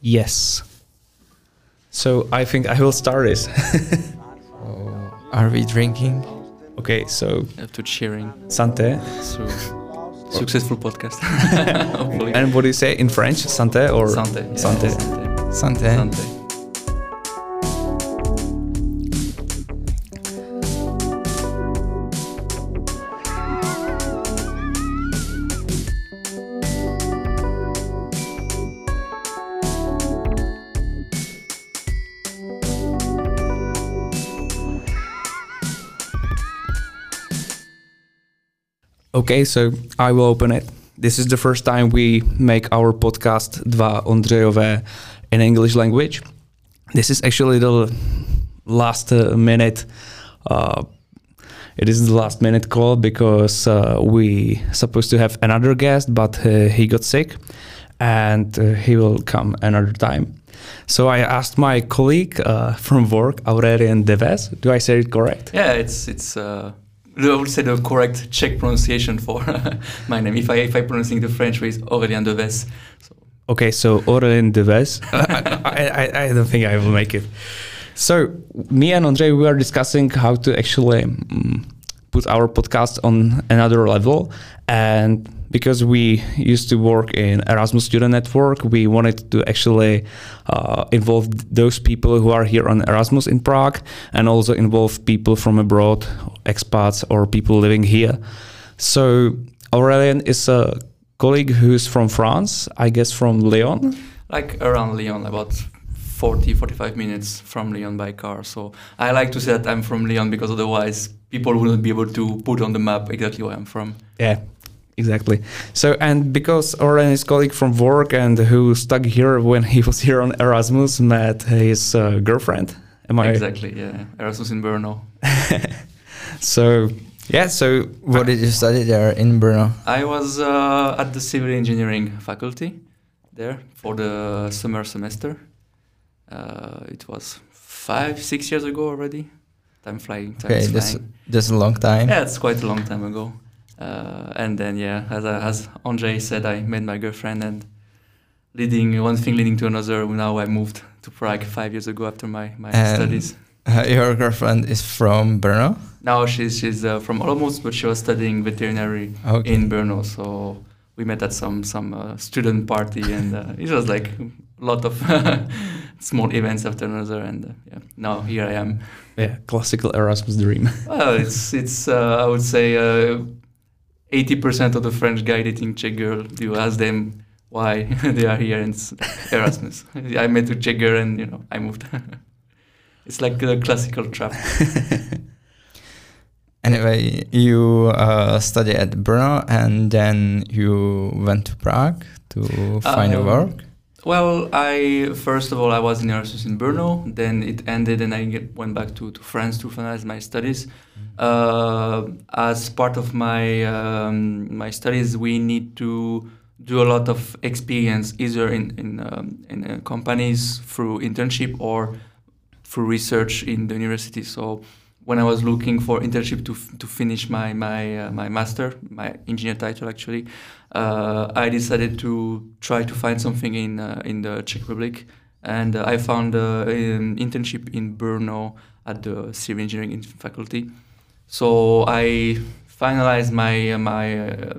Yes. So I think I will start this. Oh, are we drinking? okay, so have to cheering. santé. So successful podcast. Hopefully. And what do you say in French? Santé or Santé. yeah, Santé. Santé. Santé. Santé. Okay, so I will open it. This is the first time we make our podcast Dva Ondřejové in English language. This is actually the last uh, minute. Uh, it is the last minute call because uh, we supposed to have another guest, but uh, he got sick, and uh, he will come another time. So I asked my colleague uh, from work, Aurelien Deves. Do I say it correct? Yeah, it's it's. I would say the correct Czech pronunciation for my name. If I if I pronouncing the French way, it's Aurélien Deves. So Okay, so Aurelien Deves. I, I, I, I don't think I will make it. So me and Andre, we are discussing how to actually mm, put our podcast on another level, and because we used to work in Erasmus Student Network, we wanted to actually uh, involve those people who are here on Erasmus in Prague, and also involve people from abroad, expats or people living here. So Aurelien is a colleague who's from France, I guess from Lyon. like around Lyon, about 40, 45 minutes from Lyon by car. So I like to say that I'm from Lyon because otherwise people wouldn't be able to put on the map exactly where I'm from. Yeah, exactly. So, and because Aurelien is colleague from work and who stuck here when he was here on Erasmus, met his uh, girlfriend. Am I Exactly, yeah. Erasmus in Brno. So, yeah. So, What did you study there in Brno? I was uh, at the civil engineering faculty there for the summer semester. Uh, it was five, six years ago already. Time flying. Time Okay, is this this a long time. Yeah, it's quite a long time ago. Uh, and then yeah, as I, as Andre said, I met my girlfriend, and leading one thing leading to another. Now I moved to Prague five years ago after my my and studies. Your girlfriend is from Brno. No, she's she's uh, from Olomouc, but she was studying veterinary okay. in Brno. So we met at some some uh, student party, and uh, it was like a lot of. small events after another, and uh, yeah, now here I am. Yeah, classical Erasmus dream. well, it's it's uh, I would say uh, 80% of the French guy dating Czech girl, you ask them why they are here and Erasmus. I met a Czech girl and, you know, I moved. it's like a classical trap. anyway, you uh, study at Brno and then you went to Prague to find uh, a um, work. Well, I first of all I was in Erasmus in Brno. Then it ended, and I get, went back to, to France to finalize my studies. Uh, as part of my um, my studies, we need to do a lot of experience, either in in um, in uh, companies through internship or through research in the university. So when I was looking for internship to f- to finish my my uh, my master, my engineer title actually, uh, I decided to try to find something in uh, in the Czech Republic, and uh, I found uh, an internship in Brno at the civil engineering faculty. So I finalized my uh, my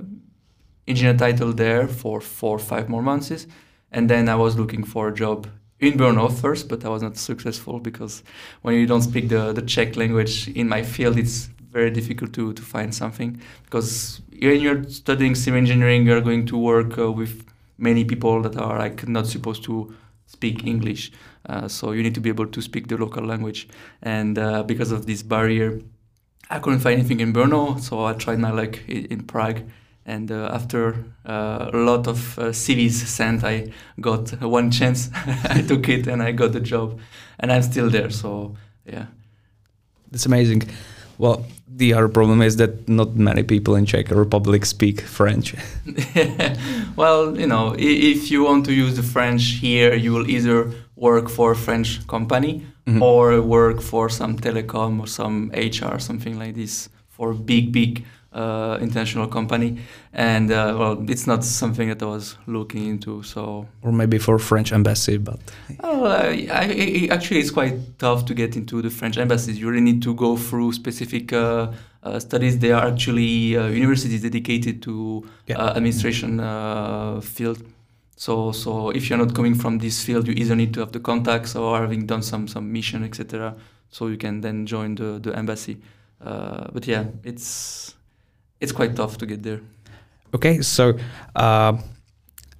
engineer title there for four or five more months, and then I was looking for a job in Brno first, but I was not successful because when you don't speak the, the Czech language in my field, it's very difficult to, to find something because when you're studying civil engineering, you're going to work uh, with many people that are like not supposed to speak English. Uh, so you need to be able to speak the local language, and uh, because of this barrier, I couldn't find anything in Brno. So I tried my luck in, in Prague, and uh, after uh, a lot of uh, CVs sent, I got one chance. I took it, and I got the job, and I'm still there. So yeah. That's amazing. Well, the other problem is that not many people in Czech Republic speak French. well, you know, i- if you want to use the French here, you will either work for a French company Mhm. or work for some telecom or some HR, something like this, for big, big uh, international company, and uh, well, it's not something that I was looking into. So, or maybe for French embassy, but oh, I, I, actually, it's quite tough to get into the French embassies. You really need to go through specific uh, uh, studies. They are actually uh, universities dedicated to Yeah. uh, administration uh, field. So, so if you're not coming from this field, you either need to have the contacts or having done some some mission, etc. So you can then join the the embassy. Uh, but yeah, it's it's quite tough to get there. Okay, so uh,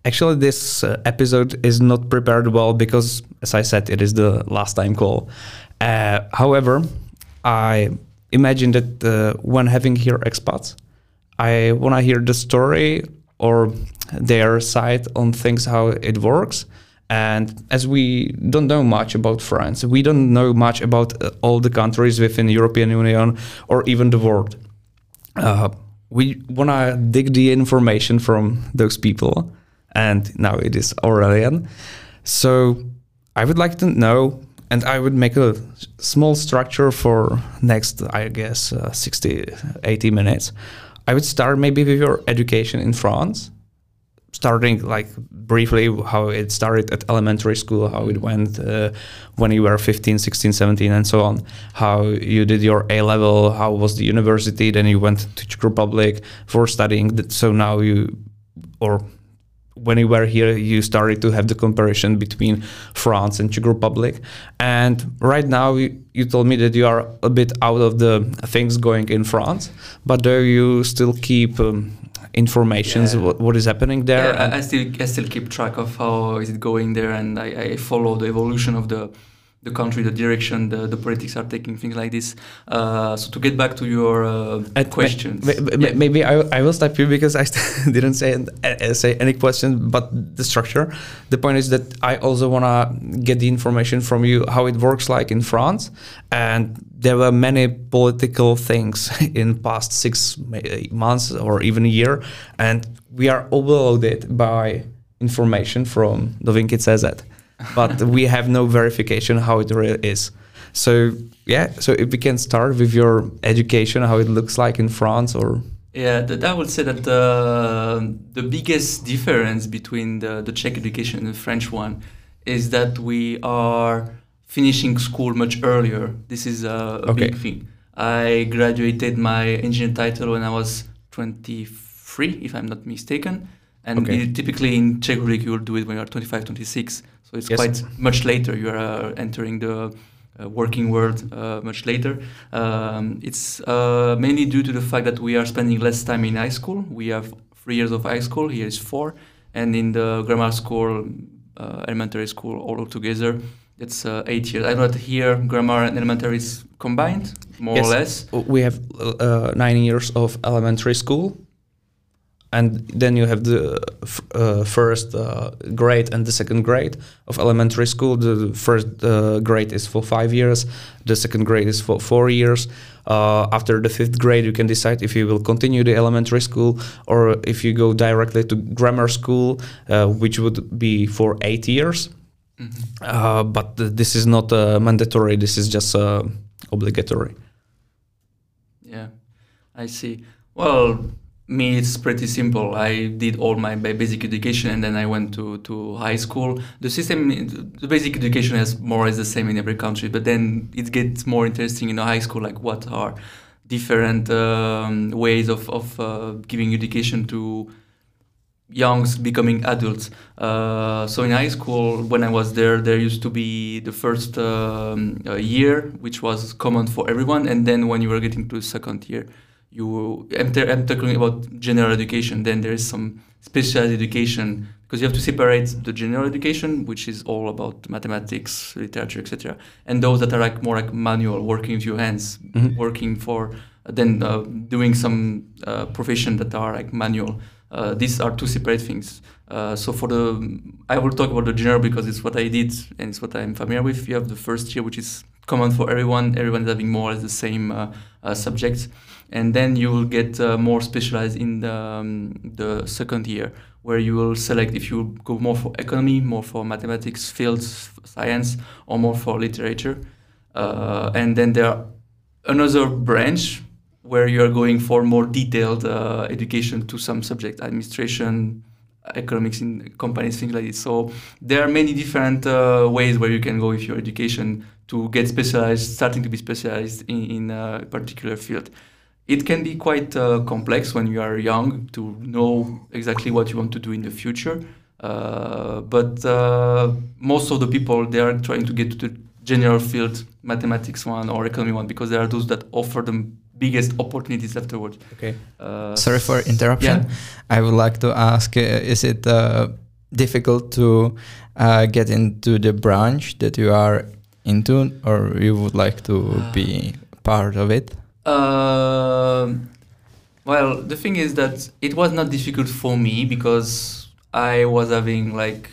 actually, this uh, episode is not prepared well because, as I said, it is the last time call. Uh, however, I imagine that uh, when having here expats, I want to hear the story or their side on things how it works. And as we don't know much about France, we don't know much about uh, all the countries within the European Union or even the world. Uh, we want to dig the information from those people, and now it is Aurelien. So I would like to know, and I would make a small structure for next, I guess, uh, 60, 80 minutes. I would start maybe with your education in France, starting like briefly how it started at elementary school, how it went uh, when you were 15, 16, 17, and so on. How you did your A level, how was the university, then you went to Czech Republic for studying. So now you, or when you were here, you started to have the comparison between France and Czech Republic. And right now, you, you told me that you are a bit out of the things going in France, but do you still keep um, informations Yeah. what, what is happening there? Yeah, I, I still I still keep track of how is it going there, and I, I follow the evolution of the the country, the direction the, the politics are taking, things like this. Uh, so to get back to your uh, And questions, ma- ma- yeah. Maybe I, I will stop you because I st- didn't say uh, say any question, but the structure. The point is that I also wanna get the information from you how it works like in France, and there were many political things in past six months or even a year, and we are overloaded by information from Novinky CZ, but we have no verification how it really is. So yeah, so if we can start with your education, how it looks like in France, or Yeah, that I would say that the the biggest difference between the, the Czech education and the French one is that we are finishing school much earlier. This is a, a Okay. big thing. I graduated my engineer title when I was 23, if I'm not mistaken. And Okay. typically in Czech Republic, you will do it when you're 25, 26. So it's Yes. quite much later. You are uh, entering the uh, working world uh, much later. Um, it's uh, mainly due to the fact that we are spending less time in high school. We have three years of high school. Here is four, and in the grammar school, uh, elementary school, all together, it's uh, eight years. I know that here grammar and elementary is combined, more Yes. or less. we have uh, nine years of elementary school, and then you have the f- uh, first uh, grade and the second grade of elementary school. The first uh, grade is for five years, the second grade is for four years. Uh, after the fifth grade, you can decide if you will continue the elementary school or if you go directly to grammar school, uh, which would be for eight years. Mhm. Uh, but th- this is not uh, mandatory. This is just uh, obligatory. Yeah, I see. Well, me, it's pretty simple. I did all my basic education and then I went to, to high school. The system, the basic education is more or less the same in every country, but then it gets more interesting in high school, like what are different um, ways of, of uh, giving education to youngs becoming adults. Uh, so in high school, when I was there, there used to be the first um, uh, year, which was common for everyone, and then when you were getting to the second year, you I'm, t- I'm talking about general education. Then there is some specialized education because you have to separate the general education, which is all about mathematics, literature, etc., and those that are like more like manual, working with your hands, Mhm. working for then uh, doing some uh, profession that are like manual. Uh, these are two separate things. Uh, so for the, I will talk about the general because it's what I did and it's what I'm familiar with. You have the first year, which is common for everyone. Everyone is having more or less the same uh, uh, subjects, and then you will get uh, more specialized in the, um, the second year, where you will select if you go more for economy, more for mathematics, fields, science, or more for literature. Uh, and then there are another branch where you are going for more detailed uh, education to some subject, administration, economics in companies, things like this. So there are many different uh, ways where you can go with your education to get specialized, starting to be specialized in, in a particular field. It can be quite uh, complex when you are young to know exactly what you want to do in the future. Uh, but uh, most of the people they are trying to get to the general field, mathematics one or economy one, because there are those that offer them biggest opportunities afterwards. Okay. Uh, Sorry for interruption. Yeah. I would like to ask: uh, Is it uh, difficult to uh, get into the branch that you are into, or you would like to be part of it? Um, well, the thing is that it was not difficult for me because I was having like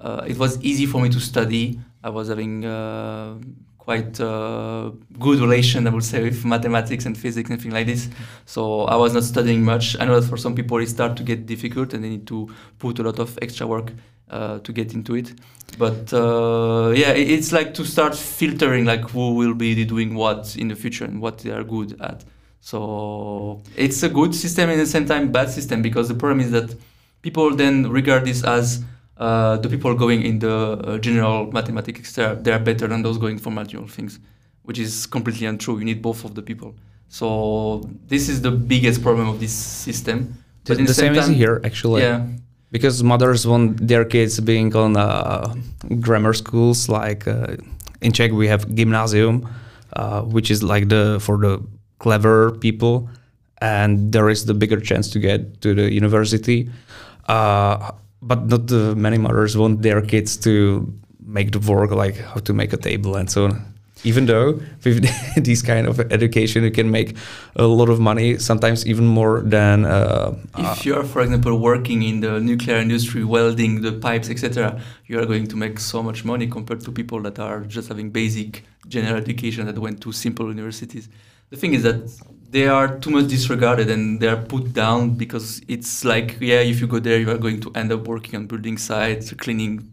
uh, it was easy for me to study. I was having uh, quite uh, good relation, I would say, with mathematics and physics and things like this. So I was not studying much. I know that for some people it starts to get difficult and they need to put a lot of extra work uh, to get into it. But uh, yeah, it's like to start filtering like who will be doing what in the future and what they are good at. So it's a good system and at the same time bad system because the problem is that people then regard this as uh, the people going in the uh, general mathematics they are better than those going for manual things, which is completely untrue. You need both of the people. So this is the biggest problem of this system. But the, the same, time, is here actually. Yeah. Because mothers want their kids being on uh, grammar schools, like uh, in Czech we have gymnasium, uh, which is like the for the clever people, and there is the bigger chance to get to the university. Uh, but not many mothers want their kids to make the work like how to make a table and so on. Even though with these kind of education, you can make a lot of money, sometimes even more than. Uh, if you are, for example, working in the nuclear industry, welding the pipes, etc., you are going to make so much money compared to people that are just having basic general education that went to simple universities. The thing is that they are too much disregarded and they are put down because it's like yeah if you go there you are going to end up working on building sites cleaning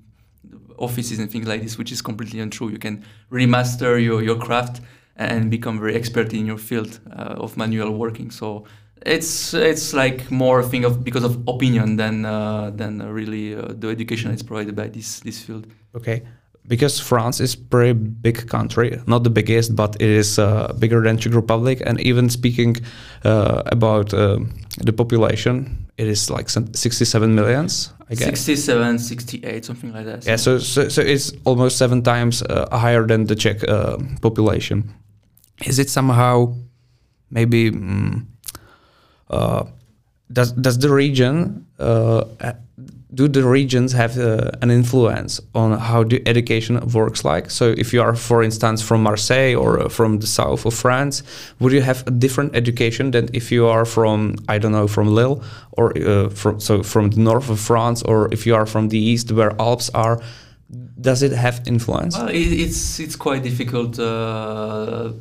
offices and things like this which is completely untrue you can remaster your, your craft and become very expert in your field uh, of manual working so it's it's like more a thing of because of opinion than uh, than really uh, the education is provided by this this field okay because France is pretty big country, not the biggest, but it is uh, bigger than Czech Republic. And even speaking uh, about uh, the population, it is like 67 millions. Guess. 67, 68, something like that. Yeah, so so, so it's almost seven times uh, higher than the Czech uh, population. Is it somehow maybe? Mm, uh, does does the region do the regions have uh, an influence on how the education works like? So if you are for instance from marseille or uh, from the south of france would you have a different education than if you are from i don't know from lille or uh, from so from the north of france or if you are from the east where alps are? Does it have influence? Well, it's it's quite difficult uh,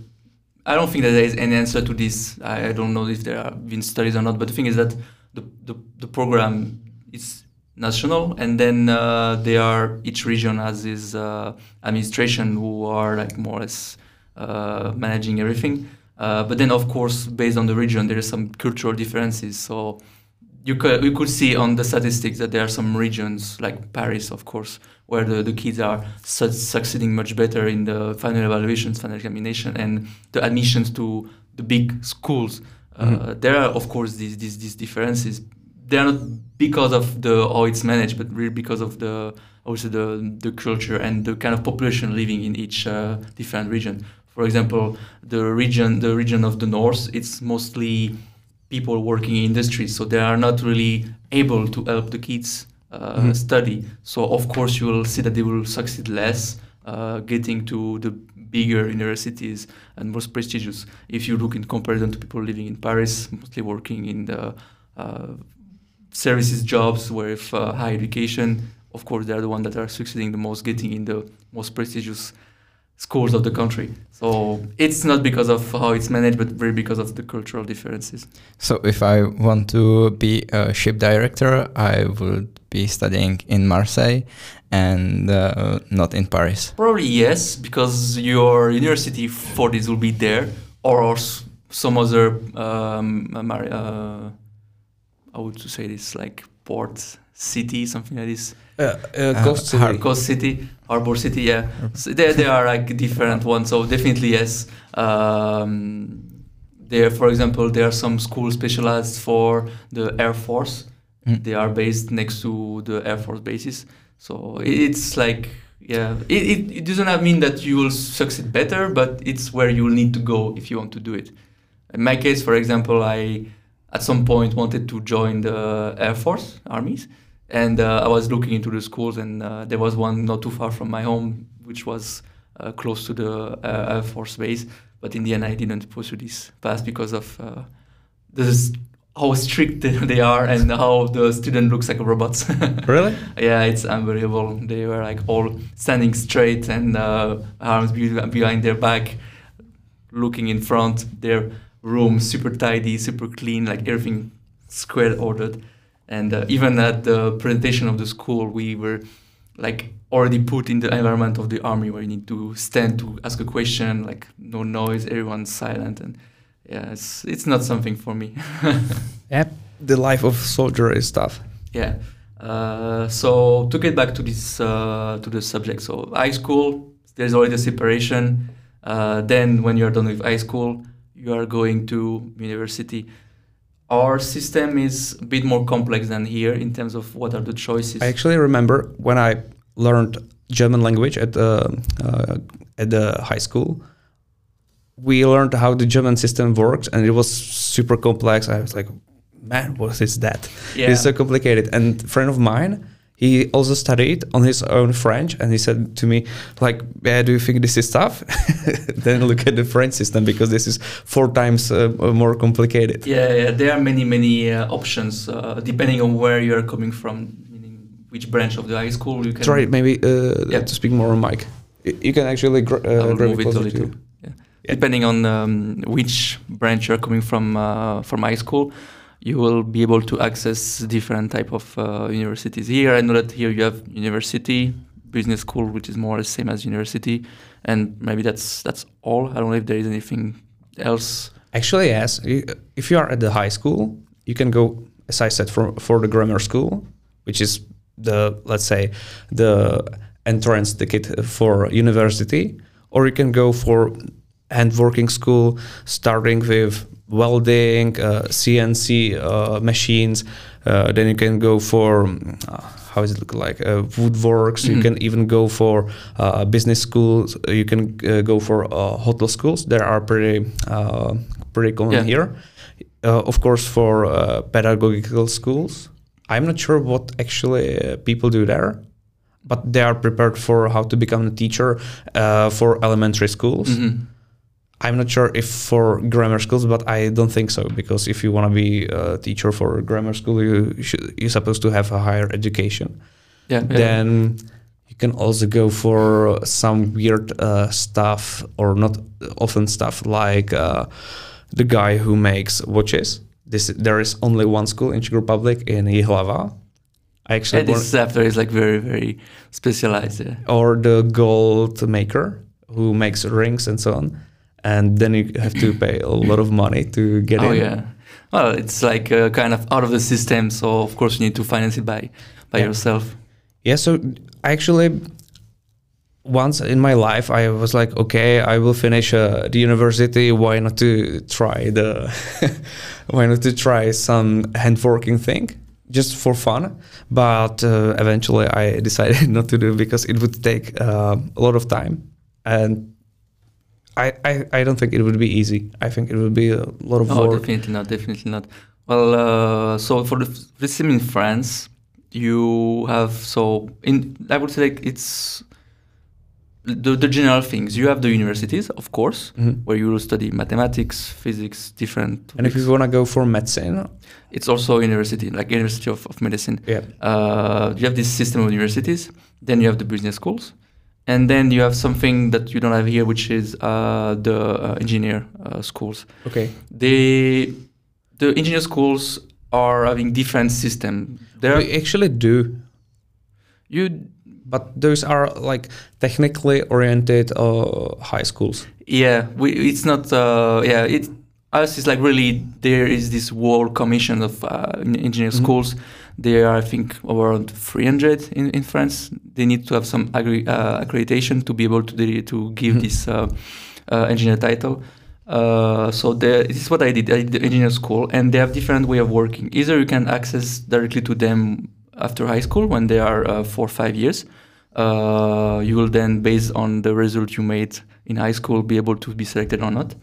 I don't think that there is any answer to this. I don't know if there have been studies or not, but the thing is that the, the, the program is national and then uh, they are each region has its uh, administration who are like more or less uh, managing everything. Uh, but then of course based on the region there are some cultural differences. So you could you could see on the statistics that there are some regions like Paris of course where the, the kids are su- succeeding much better in the final evaluations final examination and the admissions to the big schools. Uh, mm-hmm. there are of course these, these these differences they are not because of the how it's managed, but really because of the also the the culture and the kind of population living in each uh, different region. For example, the region the region of the north, it's mostly people working in industries, so they are not really able to help the kids uh, mm-hmm. study. So of course you will see that they will succeed less uh, getting to the bigger universities and most prestigious. If you look in comparison to people living in Paris, mostly working in the uh, services jobs with uh, high education, of course, they're the ones that are succeeding the most, getting in the most prestigious schools of the country. So it's not because of how it's managed, but really because of the cultural differences. So if I want to be a ship director, I would be studying in Marseille and uh, not in Paris. Probably yes, because your university for this will be there, or some other um, uh, uh, I would say this like port city, something like this. Uh, uh, Coast Har- City. Coast City, Harbor City, yeah. So there, there are like different ones. So definitely yes. Um, there, for example, there are some schools specialized for the Air Force. Mm. They are based next to the Air Force bases. So it's like yeah, it, it, it does not mean that you will succeed better, but it's where you will need to go if you want to do it. In my case, for example, I at some point wanted to join the Air Force armies, and uh, I was looking into the schools, and uh, there was one not too far from my home, which was uh, close to the uh, Air Force base. But in the end, I didn't pursue this path because of uh, this how strict they are and how the student looks like robots. Really? yeah, it's unbelievable. They were like all standing straight and uh, arms be- behind their back, looking in front. Their room super tidy, super clean, like everything square ordered. And uh, even at the presentation of the school, we were like already put in the environment of the army where you need to stand to ask a question, like no noise, everyone's silent, and yeah, it's it's not something for me. Yep. The life of soldier is tough. Yeah. Uh, so to get back to this uh, to the subject, so high school, there's already a separation. Uh, then when you're done with high school, you are going to university. Our system is a bit more complex than here in terms of what are the choices. I actually remember when I learned German language at the uh, at the high school. We learned how the German system works, and it was super complex. I was like, "Man, what is that? yeah. It's so complicated." And a friend of mine, he also studied on his own French, and he said to me, "Like, yeah, do you think this is tough? then look at the French system because this is four times uh, more complicated." Yeah, yeah, there are many, many uh, options uh, depending on where you're coming from, meaning which branch of the high school you can. Sorry, maybe uh, Yeah. to speak more on mic. You can actually gr- uh, grab move it a little. you. Yeah. Yeah. Depending on um, which branch you're coming from uh, from high school, you will be able to access different type of uh, universities. Here, I know that here you have university, business school, which is more the same as university, and maybe that's that's all. I don't know if there is anything else. Actually, yes. If you are at the high school, you can go, as I said, for for the grammar school, which is the let's say the entrance ticket for university, or you can go for handworking school, starting with welding, uh, CNC uh, machines. Uh, then you can go for uh, how does it look like uh, woodworks. You Mhm. can even go for uh, business schools. You can uh, go for uh, hotel schools. There are pretty uh, pretty common Yeah. here. Uh, of course, for uh, pedagogical schools, I'm not sure what actually uh, people do there, but they are prepared for how to become a teacher uh, for elementary schools. Mhm. I'm not sure if for grammar schools, but I don't think so because if you want to be a teacher for grammar school, you should, you're supposed to have a higher education. Yeah. yeah. Then you can also go for some weird uh, stuff or not often stuff like uh, the guy who makes watches. This there is only one school in Czech Republic in Jihlava. I actually And this after is like very very specialized. Yeah. or the gold maker who makes rings and so on. And then you have to pay a lot of money to get Oh in. yeah. Well, it's like uh, kind of out of the system, so of course you need to finance it by by Yeah. yourself. Yeah, so actually, once in my life, I was like, okay, I will finish uh, the university. Why not to try the, why not to try some handworking thing just for fun? But uh, eventually, I decided not to do because it would take uh, a lot of time, and I, I I don't think it would be easy. I think it would be a lot of Oh, work. definitely not. Definitely not. Well, uh, so for the f- system in France, you have so in I would say like it's the, the general things. You have the universities, of course, Mhm. where you will study mathematics, physics, different. And if you want to go for medicine, it's also university, like University of, of Medicine. yeah, uh, you have this system of universities, then you have the business schools, and then you have something that you don't have here, which is uh, the uh, engineer uh, schools. okay. They, the engineer schools are having different system. They We actually do you, but those are like technically oriented uh, high schools. yeah, we, it's not, uh, yeah, it. us is like really there is this world commission of uh, engineering Mhm. schools. There are I think around 300 in, in France. They need to have some agri- uh, accreditation to be able to de- to give Mhm. this uh, uh, engineer title. Uh, so there, this is what I did. I did the engineer school, and they have different way of working. Either you can access directly to them after high school when they are uh, four or five years. Uh, you will then, based on the result you made in high school, be able to be selected or not.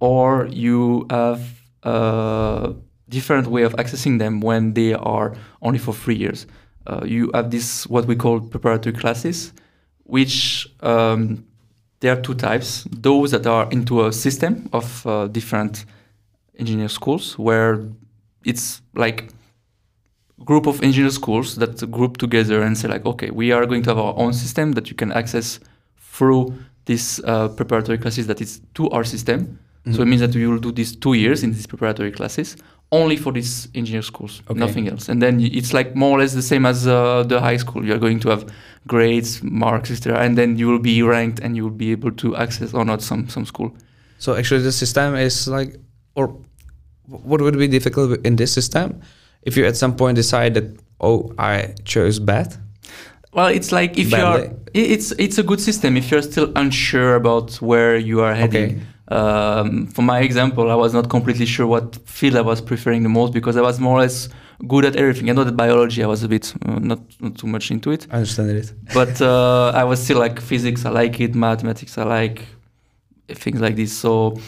Or you have a different way of accessing them when they are only for three years. Uh, you have this what we call preparatory classes, which um, there are two types. Those that are into a system of uh, different engineer schools, where it's like group of engineer schools that group together and say like, okay, we are going to have our own system that you can access through this uh, preparatory classes that is to our system. So it means that you will do these two years in these preparatory classes only for these engineer schools, Okay. nothing else. And then it's like more or less the same as uh, the high school. You are going to have grades, marks, etc. And then you will be ranked and you will be able to access or not some some school. So actually, the system is like, or what would be difficult in this system if you at some point decide that oh I chose bad. Well, it's like if you are, it's it's a good system if you're still unsure about where you are heading. Okay. Um, for my example, I was not completely sure what field I was preferring the most because I was more or less good at everything. I know that biology, I was a bit uh, not, not too much into it, I understand it. but uh, I was still like physics. I like it, mathematics. I like things like this. So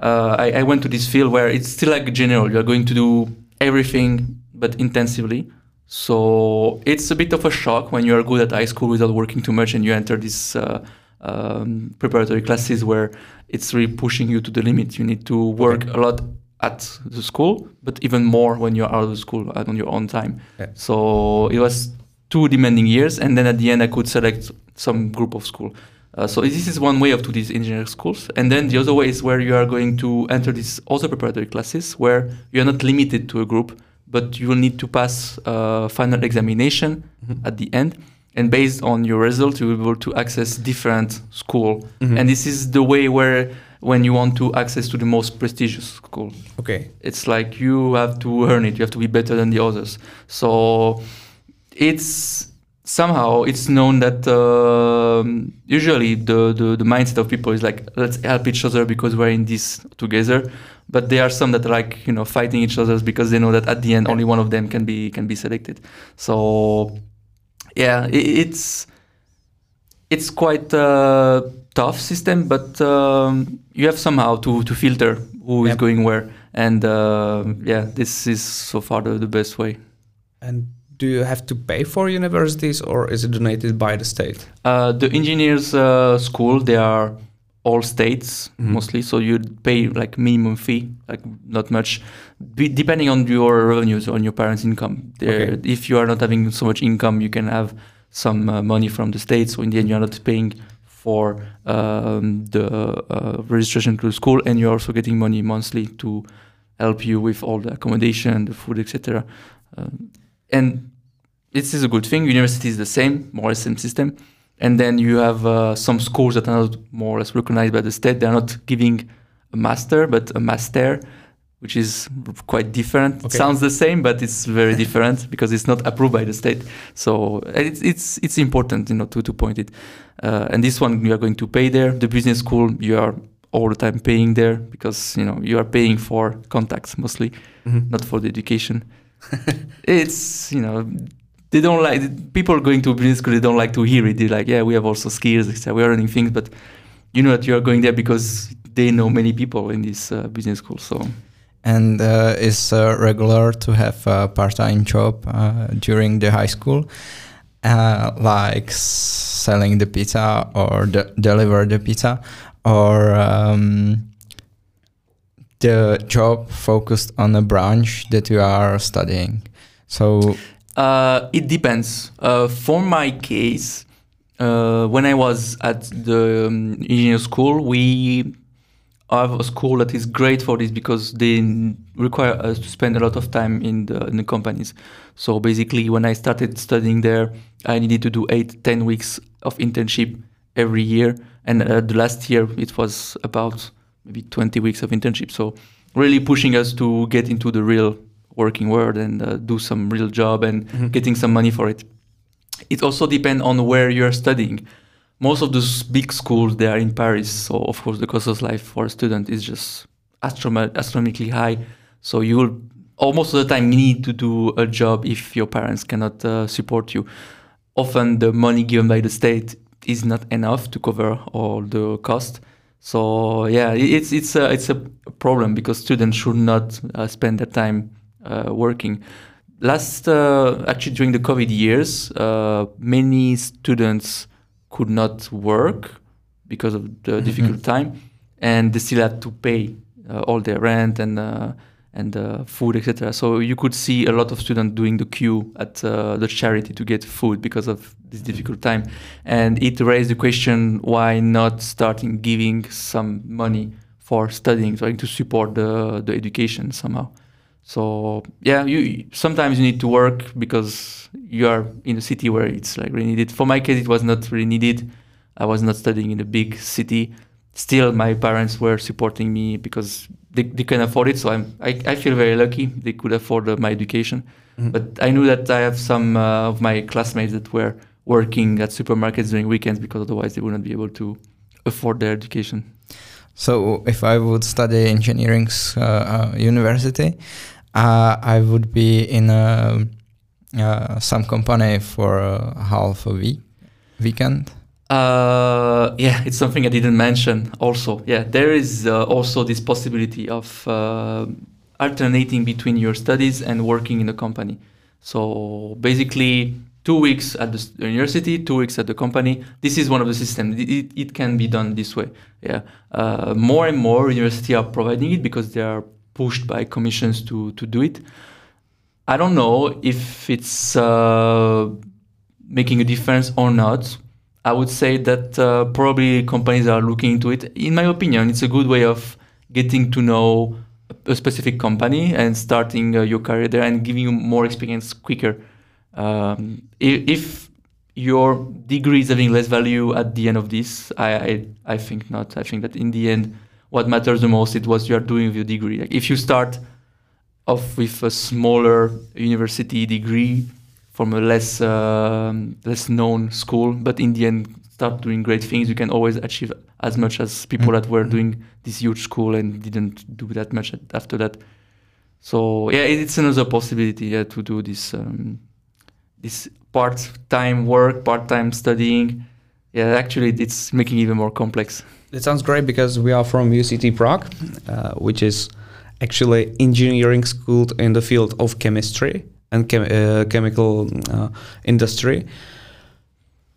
uh, I, I went to this field where it's still like general. You're going to do everything, but intensively. So it's a bit of a shock when you are good at high school without working too much, and you enter this uh, um, preparatory classes where it's really pushing you to the limit. You need to work a lot at the school, but even more when you're out of the school and on your own time. Yeah. So it was two demanding years, and then at the end I could select some group of school. Uh, so this is one way of to these engineering schools, and then the other way is where you are going to enter these other preparatory classes, where you are not limited to a group, but you will need to pass a final examination Mhm. at the end, and based on your result, you will be able to access different school, Mhm. and this is the way where when you want to access to the most prestigious school. Okay. it's like you have to earn it. You have to be better than the others. So it's somehow it's known that um, usually the, the the mindset of people is like let's help each other because we're in this together. But there are some that are like you know fighting each other because they know that at the end only one of them can be can be selected. So yeah it's it's quite a tough system but um, you have somehow to to filter who is Yep. going where and uh, yeah this is so far the, the best way And do you have to pay for universities or is it donated by the state? Uh, the engineers uh, school they are all states Mhm. mostly so you pay like minimum fee like not much Be, depending on your revenues on your parents income There- Okay. if you are not having so much income you can have some uh, money from the states so in the end you're not paying for um, the uh, registration to the school and you're also getting money monthly to help you with all the accommodation the food etc um, and this is a good thing. University is the same, more or less same system. And then you have uh, some schools that are not more or less recognized by the state. They're not giving a master, but a master, which is quite different. It sounds the same, but it's very different because it's not approved by the state. So it's it's it's important, you know, to to point it. Uh, and this one you are going to pay there. The business school you are all the time paying there because you know you are paying for contacts mostly Mhm. not for the education. it's you know they don't like people going to business school. They don't like to hear it. They're like, yeah, we have also skills. We are learning things, but you know that you are going there because they know many people in this uh, business school. So And uh, it's uh, regular to have a part-time job uh, during the high school, uh, like selling the pizza or de- deliver the pizza, or um, the job focused on a branch that you are studying. So Uh, it depends. Uh, for my case, uh, when I was at the um, engineer school, we have a school that is great for this because they require us to spend a lot of time in the, in the companies. So basically, when I started studying there, I needed to do eight, ten weeks of internship every year, and uh, the last year it was about maybe 20 weeks of internship. So really pushing us to get into the real working world and uh, do some real job and Mhm. getting some money for it. It also depends on where you're studying. Most of those big schools they are in Paris, so of course the cost of life for a student is just astrom- astronomically high. So you will almost all the time need to do a job if your parents cannot uh, support you. Often the money given by the state is not enough to cover all the cost. So yeah, it's it's a it's a problem because students should not uh, spend their time working. Last uh, actually during the COVID years, uh, many students could not work because of the Mhm. difficult time, and they still had to pay uh, all their rent and uh, and uh, food, etc. So you could see a lot of students doing the queue at uh, the charity to get food because of this difficult time, and it raised the question: Why not starting giving some money for studying, trying to support the the education somehow? So yeah, you sometimes you need to work because you are in a city where it's like really needed. For my case, it was not really needed. I was not studying in a big city. Still, my parents were supporting me because they, they can afford it. So I'm I, I feel very lucky they could afford uh, my education. Mhm. But I knew that I have some uh, of my classmates that were working at supermarkets during weekends because otherwise they wouldn't be able to afford their education. So if I would study engineering uh, uh, university, uh, I would be in a, uh, some company for half a week weekend. Uh, yeah, it's something I didn't mention. Also, yeah, there is uh, also this possibility of uh, alternating between your studies and working in a company. So basically, two weeks at the university, two weeks at the company. This is one of the systems. It, it, can be done this way. Yeah, uh, more and more university are providing it because they are pushed by commissions to to do it. I don't know if it's uh, making a difference or not. I would say that uh, probably companies are looking into it. In my opinion, it's a good way of getting to know a specific company and starting uh, your career there and giving you more experience quicker. Um, if your degree is having less value at the end of this, I, I I think not. I think that in the end, what matters the most is what you are doing with your degree. Like if you start off with a smaller university degree from a less um, less known school, but in the end start doing great things, you can always achieve as much as people that were Mhm. doing this huge school and didn't do that much after that. So yeah, it's another possibility yeah, to do this um, this part-time work, part-time studying. Yeah, actually, it's making it even more complex. It sounds great because we are from UCT Prague, uh, which is actually engineering school in the field of chemistry and chem- uh, chemical uh, industry.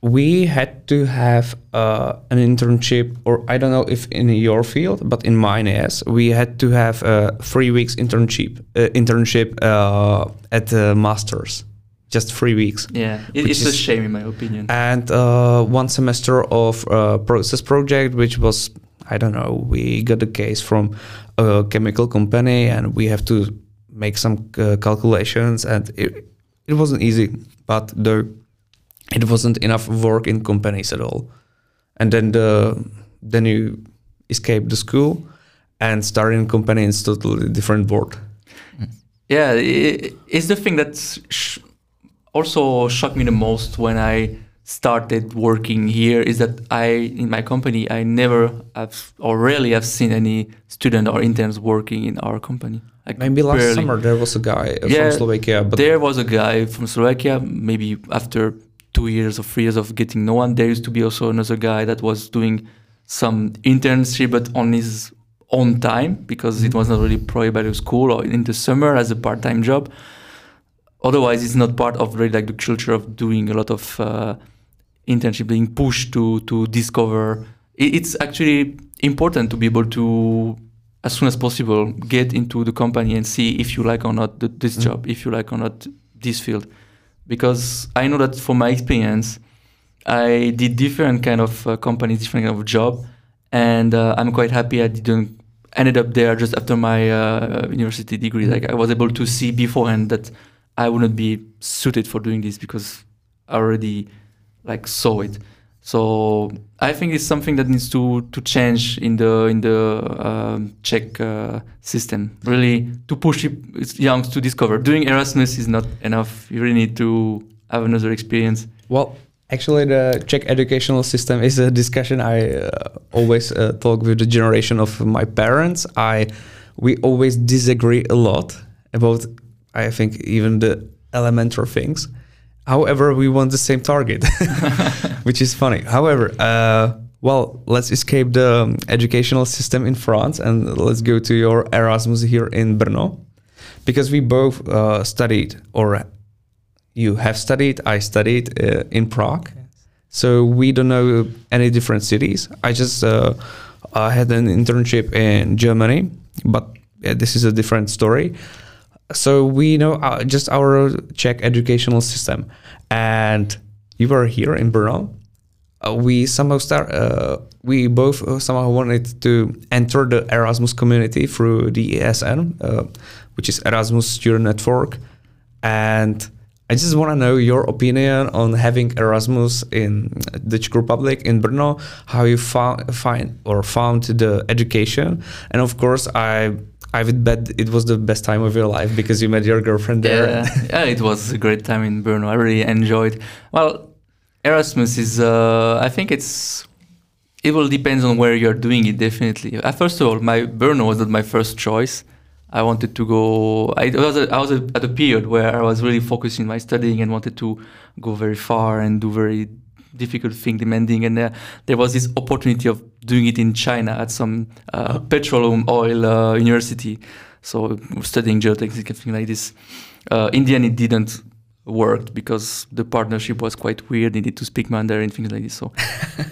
We had to have uh, an internship, or I don't know if in your field, but in mine, yes, we had to have a three weeks internship uh, internship uh, at the masters, just three weeks Yeah, it's a shame in my opinion. and uh, one semester of uh, process project, which was I don't know. We got a case from a chemical company, and we have to make some uh, calculations, and it it wasn't easy, but the it wasn't enough work in companies at all. And then the then you escape the school and start in company in totally different world. Yeah, it's the thing that sh- also shocked me the most when I started working here is that I, in my company, I never have or rarely have seen any student or interns working in our company. Like Maybe last barely. summer there was a guy uh, Yeah, from Slovakia, but there was a guy from Slovakia, maybe after two years or three years of getting no one, there used to be also another guy that was doing some internship, but on his own time because it was not really provided by the school or in the summer as a part-time job. Otherwise, it's not part of really like the culture of doing a lot of uh, internship, being pushed to to discover. It, it's actually important to be able to, as soon as possible, get into the company and see if you like or not the, this Mm. job, if you like or not this field, because I know that from my experience, I did different kind of uh, companies, different kind of job, and uh, I'm quite happy I didn't ended up there just after my uh, university degree. Mhm. Like I was able to see beforehand that I wouldn't be suited for doing this because I already like saw it. So I think it's something that needs to to change in the in the um, Czech uh, system. Really, to push youngs to discover. Doing Erasmus is not enough. You really need to have another experience. Well, actually, the Czech educational system is a discussion I uh, always uh, talk with the generation of my parents. I we always disagree a lot about. I think even the elementary things. However, we want the same target, which is funny. However, uh, well, let's escape the um, educational system in France and let's go to your Erasmus here in Brno, because we both uh, studied, or you have studied, I studied uh, in Prague. So we don't know any different cities. I just uh, I had an internship in Germany, but this is a different story so we know uh, just our Czech educational system, and you were here in Brno. Uh, we somehow start. Uh, we both uh, somehow wanted to enter the Erasmus community through the ESN, uh, which is Erasmus Student Network, and I just want to know your opinion on having Erasmus in the Czech Republic in Brno. How you found find or found the education, and of course I I would bet it was the best time of your life because you met your girlfriend there. Yeah, yeah it was a great time in Brno. I really enjoyed. Well, Erasmus is. Uh, I think it's. It will depend on where you're doing it. Definitely. Uh, first of all, my Brno was not my first choice. I wanted to go. I was a, I was a, at a period where I was really focusing my studying and wanted to go very far and do very difficult thing, demanding. And uh, there was this opportunity of doing it in China at some uh, petroleum oil uh, university. So studying geotechnics and things like this. Uh, in the end, it didn't work because the partnership was quite weird. They needed to speak Mandarin and things like this. So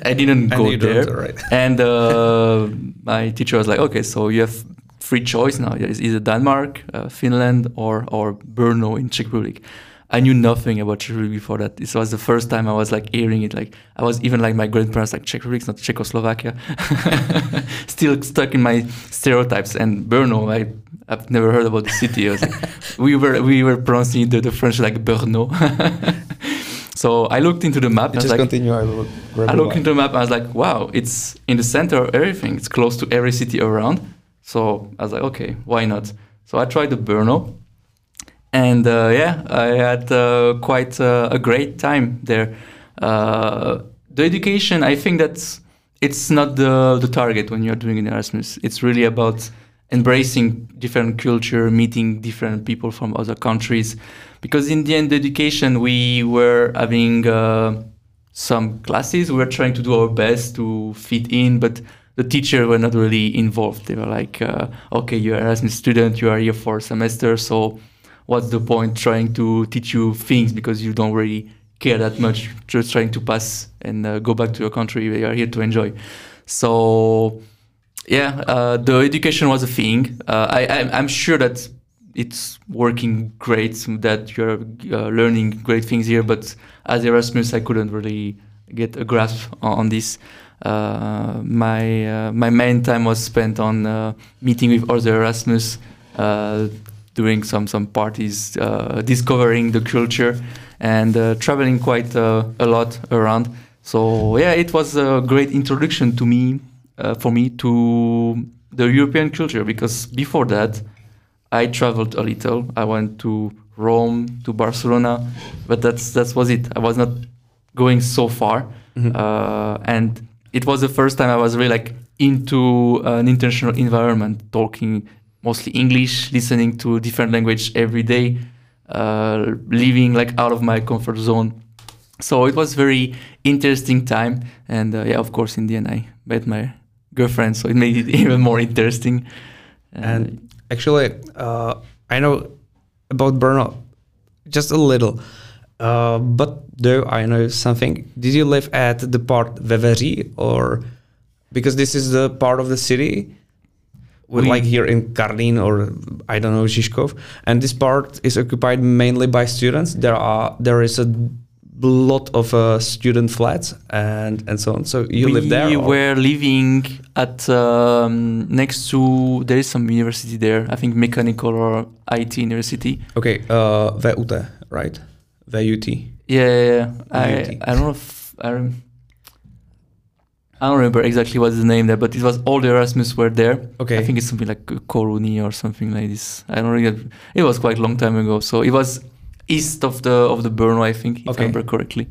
I didn't go there. Right. and uh, my teacher was like, "Okay, so you have free choice now. It's either Denmark, uh, Finland, or or Brno in Czech Republic." I knew nothing about Czech Republic before that. This was the first time I was like hearing it. Like I was even like my grandparents, like Czech Republic, not Czechoslovakia. Still stuck in my stereotypes. And Brno, I I've never heard about the city. Like, we were we were pronouncing the, the French like Brno. so I looked into the map. Just like, continue. I, will I looked into the map. and I was like, wow, it's in the center of everything. It's close to every city around. So I was like, okay, why not? So I tried the Brno and uh, yeah, I had uh, quite uh, a great time there. The education, I think that's it's not the the target when you're doing an Erasmus. It's really about embracing different culture, meeting different people from other countries. Because in the end, the education we were having uh, some classes. We were trying to do our best to fit in, but the teachers were not really involved. They were like, uh, "Okay, you're an Erasmus student. You are here for a semester, so." What's the point trying to teach you things because you don't really care that much? Just trying to pass and uh, go back to your country you are here to enjoy. So yeah uh, the education was a thing. Uh, I, am sure that it's working great that you're uh, learning great things here but as erasmus i couldn't really get a grasp on, on this. Uh, my uh, my main time was spent on meeting with other erasmus doing some some parties, uh, discovering the culture, and uh, traveling quite uh, a lot around. So yeah, it was a great introduction to me, uh, for me to the European culture because before that, I traveled a little. I went to Rome, to Barcelona, but that's that was it. I was not going so far, mm-hmm. Uh, and it was the first time I was really like into an international environment, talking mostly English, listening to different language every day, uh, living like out of my comfort zone. So it was very interesting time, and uh, yeah, of course, in the end, I met my girlfriend, so it made it even more interesting. Uh, and actually, uh, I know about Brno just a little. Uh, but though I know something, did you live at the part Veveří or because this is the part of the city we, like here in Karlín or I don't know Žižkov, and this part is occupied mainly by students. There are there is a lot of uh, student flats and and so on. So you we live there. We were living at um, next to there is some university there. I think mechanical or IT university. Okay, uh, VUT, right? VUT. Yeah, yeah, yeah. I I don't know if I. I don't remember exactly what's the name there, but it was all the Erasmus were there. Okay. I think it's something like Koruni or something like this. I don't really. It was quite a long time ago, so it was east of the of the Brno, I think, if Okay. I remember correctly.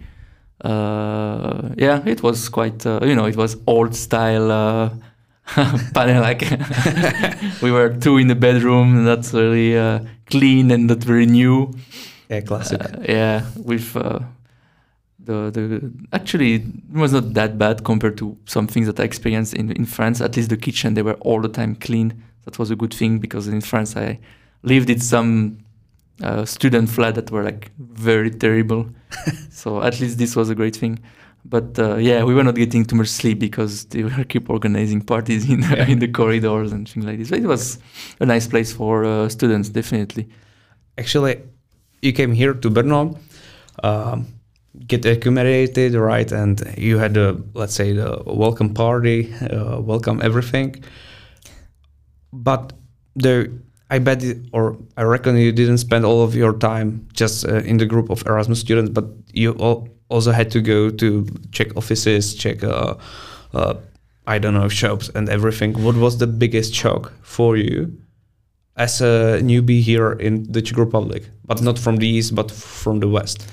Uh, yeah, it was quite. Uh, you know, it was old style. Uh, panel like we were two in the bedroom, not really uh, clean and not very new. Yeah, classic. Uh, yeah, with uh, the the actually it was not that bad compared to some things that I experienced in in France. At least the kitchen they were all the time clean. That was a good thing because in France I lived in some uh, student flat that were like very terrible. so at least this was a great thing. But uh, yeah, we were not getting too much sleep because they were keep organizing parties in the, Yeah. in the corridors and things like this. But it was a nice place for uh, students, definitely. Actually, you came here to Brno, um, get accumulated, right? And you had a, let's say, the welcome party, uh, welcome everything. But I bet, it, or I reckon you didn't spend all of your time just uh, in the group of Erasmus students, but you al- also had to go to check offices, check, uh, uh, I don't know, shops and everything. What was the biggest shock for you? as a newbie here in the Czech Republic, but not from the east, but from the west.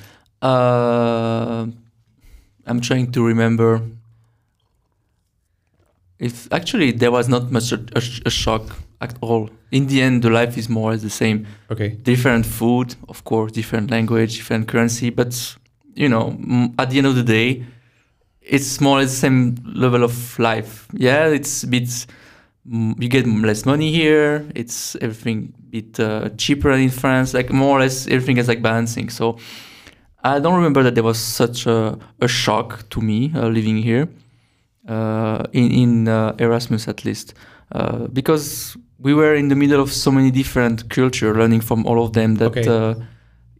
Uh, I'm trying to remember if actually there was not much a, a, a shock at all. In the end, the life is more or less the same. Okay. Different food, of course, different language, different currency, but you know, at the end of the day, it's more or less the same level of life. Yeah, it's a bit. You get less money here. It's everything a bit uh, cheaper than in France. Like more or less everything is like balancing. So I don't remember that there was such a, a shock to me uh, living here uh, in in uh, Erasmus at least uh, because we were in the middle of so many different culture, learning from all of them that Okay. uh,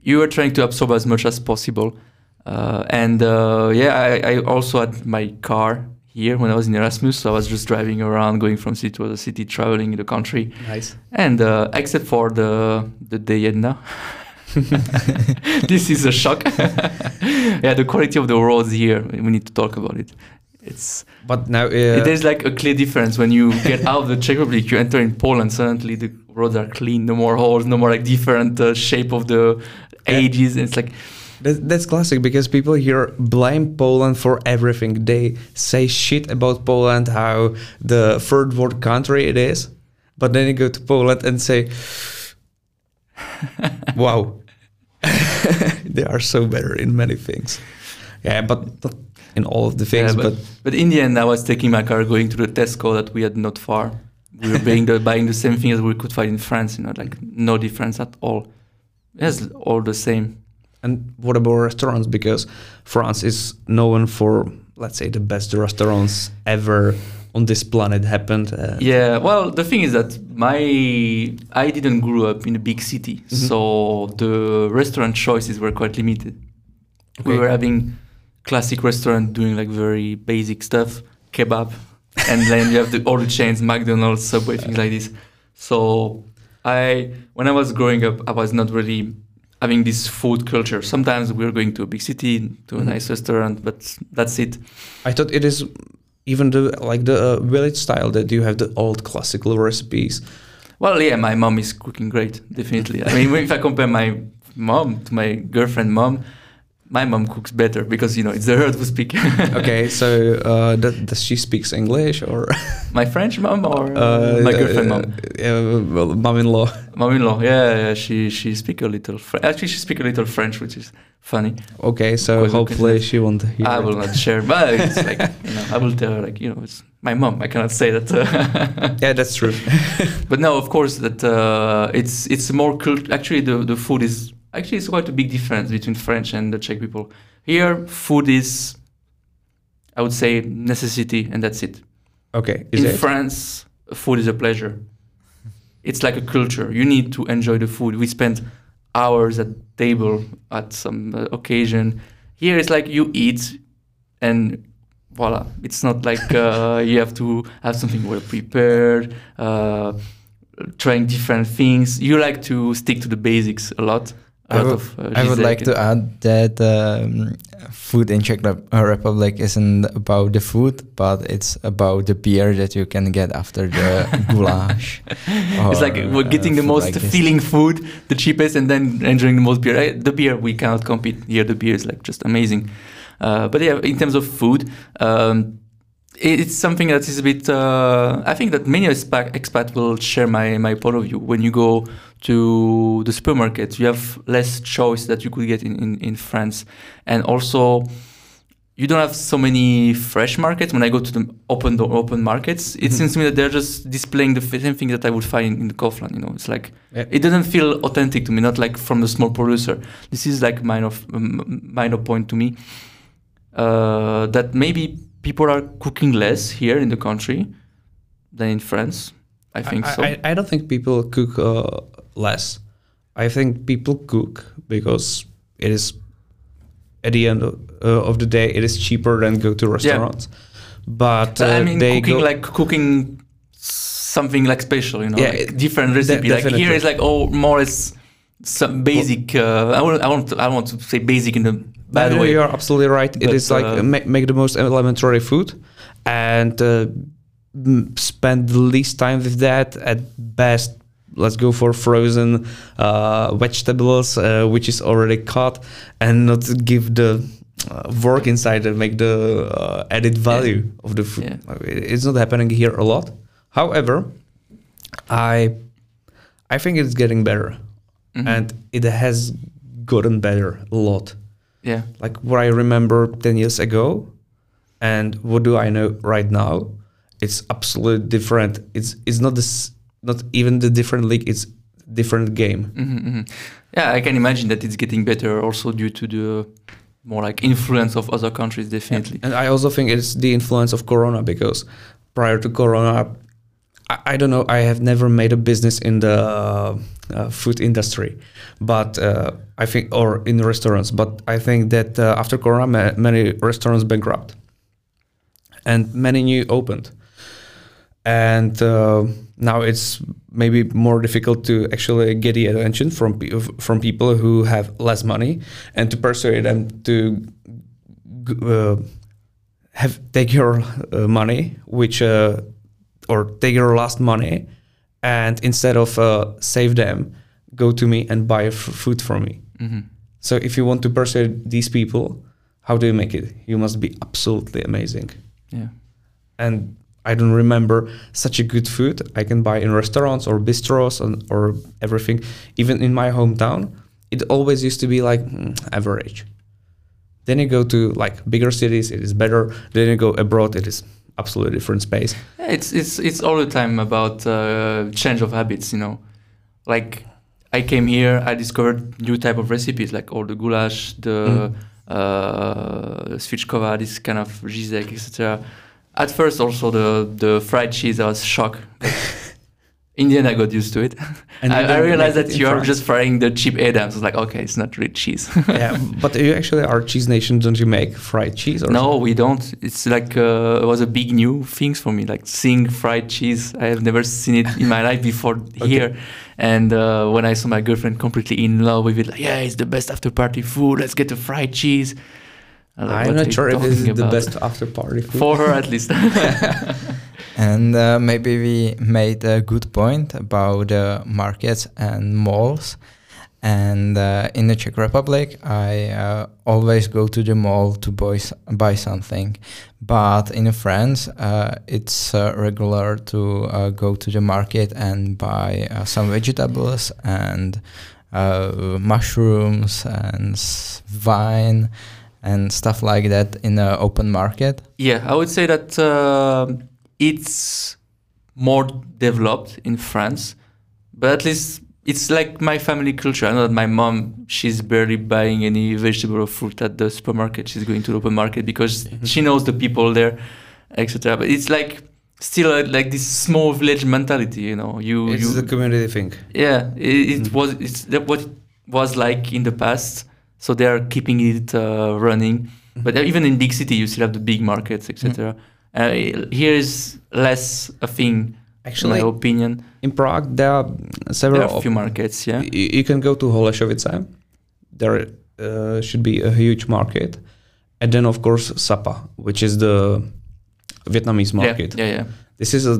you were trying to absorb as much as possible. Uh, and uh, yeah, I, I also had my car here when I was in Erasmus, so I was just driving around, going from city to other city, traveling in the country. Nice. And uh, except for the the Dejedna, this is a shock. yeah, the quality of the roads here. We need to talk about it. It's But now, uh, there's like a clear difference when you get out of the Czech Republic, you enter in Poland. Suddenly the roads are clean, no more holes, no more like different uh, shape of the Yeah. ages. It's like that, that's classic because people here blame Poland for everything. They say shit about Poland, how the third world country it is, but then you go to Poland and say, "Wow, they are so better in many things." Yeah, but not in all of the things. Yeah, but, but, but in the end, I was taking my car, going to the Tesco that we had not far. We were buying the, buying the same thing as we could find in France. You know, like no difference at all. It's all the same. And what about restaurants? Because France is known for, let's say, the best restaurants ever on this planet happened. Uh, Yeah, well, the thing is that my I didn't grow up in a big city, Mhm. so the restaurant choices were quite limited. We were having classic restaurant doing like very basic stuff, kebab, and then you have the all the chains, McDonald's, Subway, things like this. So I, when I was growing up, I was not really having this food culture. Sometimes we were going to a big city to a Mhm. nice restaurant, but that's it. I thought it is even the like the uh, village style that you have the old classical recipes. Well, yeah, my mom is cooking great, definitely. I mean, if I compare my mom to my girlfriend mom, my mom cooks better because you know it's the her to speak. Okay, so uh, that, does she speaks English or my French mom or uh, my girlfriend uh, mom, uh, well, mom-in-law? mom-in-law. Yeah, yeah, she she speak a little. Fr- Actually, she speak a little French, which is funny. Okay, so hopefully she won't hear. I it. will not share, but it's like you know, I will tell her like you know, it's my mom. I cannot say that. Yeah, that's true. but no, of course that uh, it's it's more cult- actually the the food is actually it's quite a big difference between French and the Czech people. Here, food is, I would say, necessity, and that's it. Okay, is In it? France, food is a pleasure. It's like a culture. You need to enjoy the food. We spend hours at table at some uh, occasion. Here, it's like you eat, and voila. It's not like uh, you have to have something well prepared. Uh, trying different things. You like to stick to the basics a lot, I would- of. Uh, I would like to add that um, food in Czech uh, Republic isn't about the food, but it's about the beer that you can get after the goulash. It's like we're uh, getting the most like this. feeling food, the cheapest, and then enjoying the most beer. Eh, The beer we cannot compete here. The beer is like just amazing. Uh, but yeah, in terms of food, um, it's something that is a bit. Uh, I think that many expat, expat will share my my point of view. When you go to the supermarket, you have less choice that you could get in, in, in France, and also you don't have so many fresh markets. When I go to the open door, open markets, it Mhm. seems to me that they're just displaying the same thing that I would find in the Kaufland. You know, it's like Yeah. it doesn't feel authentic to me, not like from the small producer. This is like minor minor point to me uh, that maybe people are cooking less here in the country than in France. I think so. I, I don't think people cook uh, less. I think people cook because it is at the end of, uh, of the day it is cheaper than go to restaurants. But uh, I mean, they cooking like cooking something like special, you know, Yeah, like it- different recipe. like definitely. here is like oh more or less some basic. Uh, I want I want I want to say basic in the No, no, way. You're absolutely right. it But, is like uh, ma- make the most elementary food and uh, m- spend the least time with that. At best, let's go for frozen uh, vegetables, uh, which is already cut, and not give the uh, work inside and make the uh, added value of the food. Yeah. It's not happening here a lot. However, I I think it's getting better, Mhm. and it has gotten better a lot yeah, like what I remember 10 years ago and what do I know right now it's absolutely different. It's it's not this not even the different league it's different game. Hmm hmm Yeah, I can imagine that it's getting better also due to the more like influence of other countries, definitely. and I also think it's the influence of corona because prior to corona I, don't know I have never made a business in the uh, food industry but uh, I think or in restaurants but I think that uh, after corona ma- many restaurants bankrupt and many new opened. And uh, now it's maybe more difficult to actually get the attention from pe- from people who have less money and to persuade them to uh, have take your uh, money which or take your last money and instead of uh, save them go to me and buy f- food from me hmm so if you want to persuade these people how do you make it you must be absolutely amazing Yeah. and I don't remember such a good food I can buy in restaurants or bistros and, or everything. Even in my hometown, it always used to be like mm, average. Then you go to like bigger cities, it is better. Then you go abroad, it is absolutely different space. Yeah, it's it's it's all the time about uh, change of habits, you know. Like I came here, I discovered new type of recipes, like all the goulash, the Mm. uh, svíčková, this kind of řízek, etc. At first, also the the fried cheese, I was shocked. In the end, I got used to it. And I, I realized that you are France. just frying the cheap Edams. I was like, okay, it's not really cheese. yeah, but you actually are cheese nation. Don't you make fried cheese? Or No, we don't. It's like uh, it was a big new thing for me, like seeing fried cheese. I have never seen it in my life before here. And uh, when I saw my girlfriend completely in love with it, like, yeah, it's the best after party food. Let's get the fried cheese. Like, I'm "What not sure if this is the best after party food. for her at least. And uh, maybe we made a good point about uh, markets and malls. And uh, in the Czech Republic, I uh, always go to the mall to buy, buy something. But in France, uh, it's uh, regular to go to the market and buy some vegetables and mushrooms and wine and stuff like that in an open market. Yeah, I would say that it's more developed in France, but at least it's like my family culture. I know that my mom, she's barely buying any vegetable or fruit at the supermarket. She's going to the open market because she knows the people there, etc. But it's like still uh, like this small village mentality, you know. You It's you the community thing. yeah, it, it Mm. was it's that what it was like in the past. So they are keeping it uh, running. But even in big city, you still have the big markets, etc. Uh, here is less a thing, Actually, in my opinion. in Prague, there are There several. are a few markets, yeah. Y- you can go to Holešovice there uh, should be a huge market, and then of course Sapa, which is the Vietnamese market. Yeah, yeah, yeah. This is a,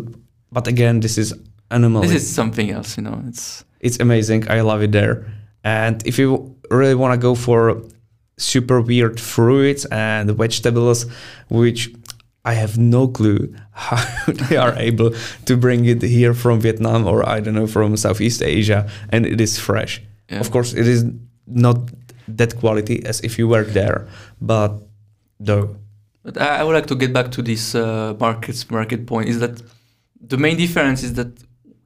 but again, this is animal. This is something else, you know. It's it's amazing. I love it there. And if you really want to go for super weird fruits and vegetables, which I have no clue how they are able to bring it here from Vietnam or I don't know from Southeast Asia, and it is fresh. Yeah. Of course, it is not that quality as if you were there, but though. But I would like to get back to this uh, markets market point. Is that the main difference is that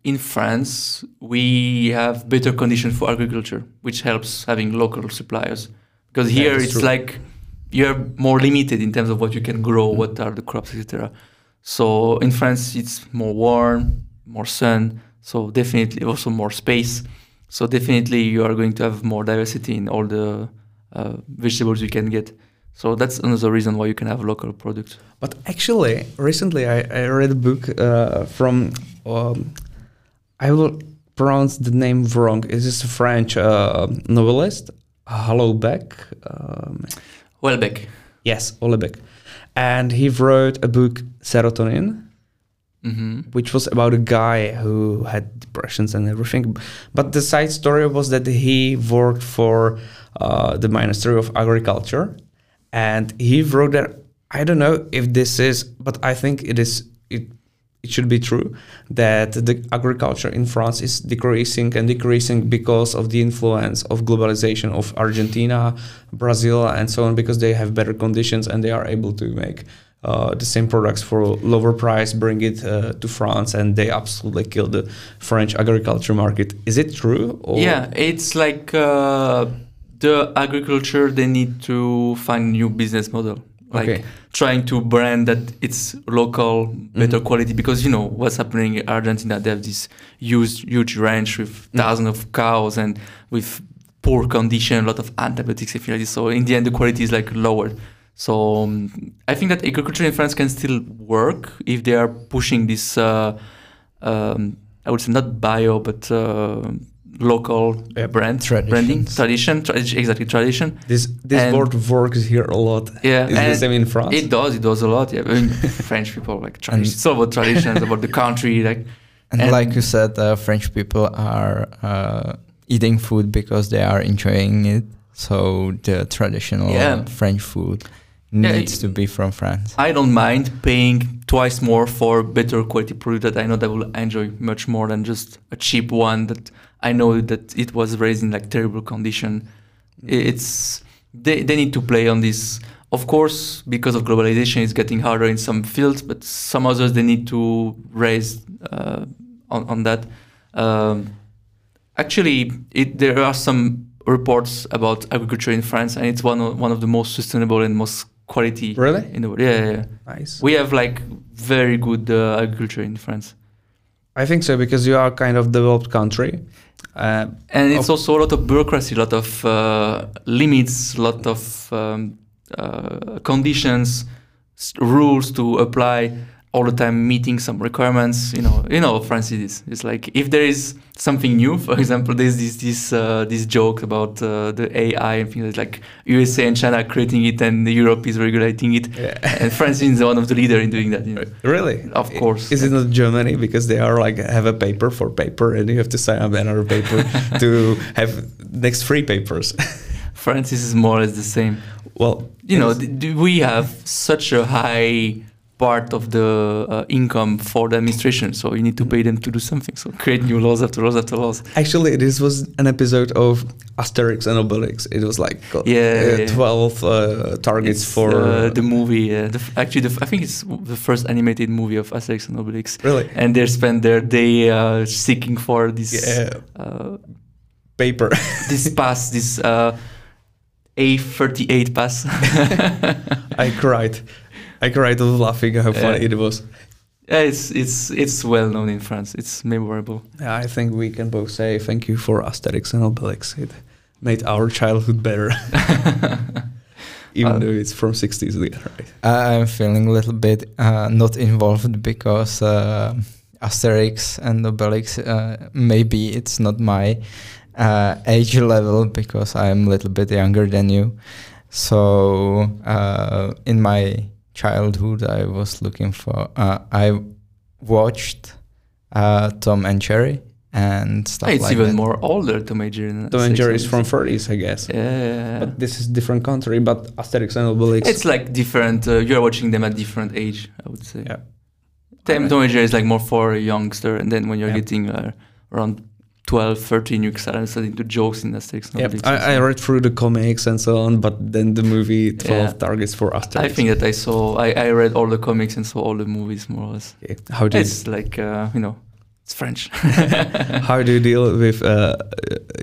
in France we have better conditions for agriculture, which helps having local suppliers. Because here it's true. like you're more limited in terms of what you can grow, what are the crops, etc. So in France it's more warm, more sun, so definitely also more space. So definitely you are going to have more diversity in all the uh, vegetables you can get. So that's another reason why you can have local products. But actually, recently I, I read a book uh, from, um, I will pronounce the name wrong. Is this a French uh, novelist, Hollowbeck. Um, Houellebecq. yes, Hollowbeck. And he wrote a book, Serotonin, hmm which was about a guy who had depressions and everything. But the side story was that he worked for uh, the Ministry of Agriculture, and he wrote that I don't know if this is, but I think it is. It it should be true that the agriculture in France is decreasing and decreasing because of the influence of globalization of Argentina, Brazil, and so on, because they have better conditions and they are able to make uh, the same products for lower price, bring it uh, to France, and they absolutely kill the French agriculture market. Is it true? Or? Yeah, it's like uh, the agriculture. They need to find new business model, like Okay. trying to brand that it's local, better Mhm. quality. Because you know what's happening in Argentina. They have this huge, huge ranch with Mm. thousands of cows and with poor condition, a lot of antibiotics, if you like this. So in the end, the quality is like lower. So um, I think that agriculture in France can still work if they are pushing this. Uh, um, I would say not bio, but uh, local Yep. brand branding tradition, tra- exactly tradition. This this And- word works here a lot. Yeah, Is it the same in France? It does, it does a lot. Yeah, I mean, French people like tradition. It's all about traditions, about the country. Like And, And- like you said, uh, French people are uh, eating food because they are enjoying it. So the traditional Yeah. French food needs it- to be from France. I don't mind paying twice more for better quality product that I know that will enjoy much more than just a cheap one that I know that it was raised in like terrible condition. It's they, they need to play on this. Of course, because of globalization, it's getting harder in some fields, but some others they need to raise uh, on on that. Um, actually, it, there are some reports about agriculture in France, and it's one of, one of the most sustainable and most quality Really? in the world. Yeah, yeah, yeah. Nice. We have like very good uh, agriculture in France, I think so because you are kind of developed country. Uh, and it's also a lot of bureaucracy, a lot of uh, limits, a lot of um, uh, conditions, s- rules to apply all the time, meeting some requirements. You know, you know, France it is. It's like if there is something new, for example, there's this this uh, this joke about uh, the AI and things like USA and China creating it, and Europe is regulating it, yeah. and France is one of the leader in doing that. You know? Really? Of course. Is it not Germany because they are like have a paper for paper and you have to sign up another paper to have next three papers? France is more or less the same. well, You know, we have such a high part of the uh, income for the administration, so you need to pay them to do something. So create new laws after laws after laws. Actually, this was an episode of Asterix and Obelix. It was like uh, Yeah, yeah. twelve uh, targets It's, for uh, the movie. The, f- actually, the, f- I think it's the first animated movie of Asterix and Obelix, really and they spend their day uh, seeking for this yeah, paper. this pass, this uh, A38 pass. I cried. I cried of laughing how funny it was. Yeah, it's it's it's well known in France. It's memorable. Yeah, I think we can both say thank you for Asterix and Obelix. It made our childhood better, even Uh, though it's from 60s. Right? I'm feeling a little bit uh, not involved because uh, Asterix and Obelix, uh, maybe it's not my uh, age level because I'm a little bit younger than you. So uh, in my childhood, I was looking for. Uh, I watched uh, Tom and Jerry and stuff like that. it's like even that. more older Tom and Jerry. Tom and Jerry is from Obelix. 30s, I guess. Yeah. But this is different country. But Asterix and Obelix. It's like different. Uh, you're watching them at different age, I would say. Yeah. Tom, Alright. Tom and Jerry is like more for a youngster, and then when you're Yeah. getting uh, around 12, 13, you start starting to jokes in Asterix. yeah, I, so I read through the comics and so on, but then the movie 12 Yeah. targets for Asterix. I think that I saw. I, I read all the comics and saw all the movies more or less. Okay. How do you, It's like uh, you know, it's French. how do you deal with uh,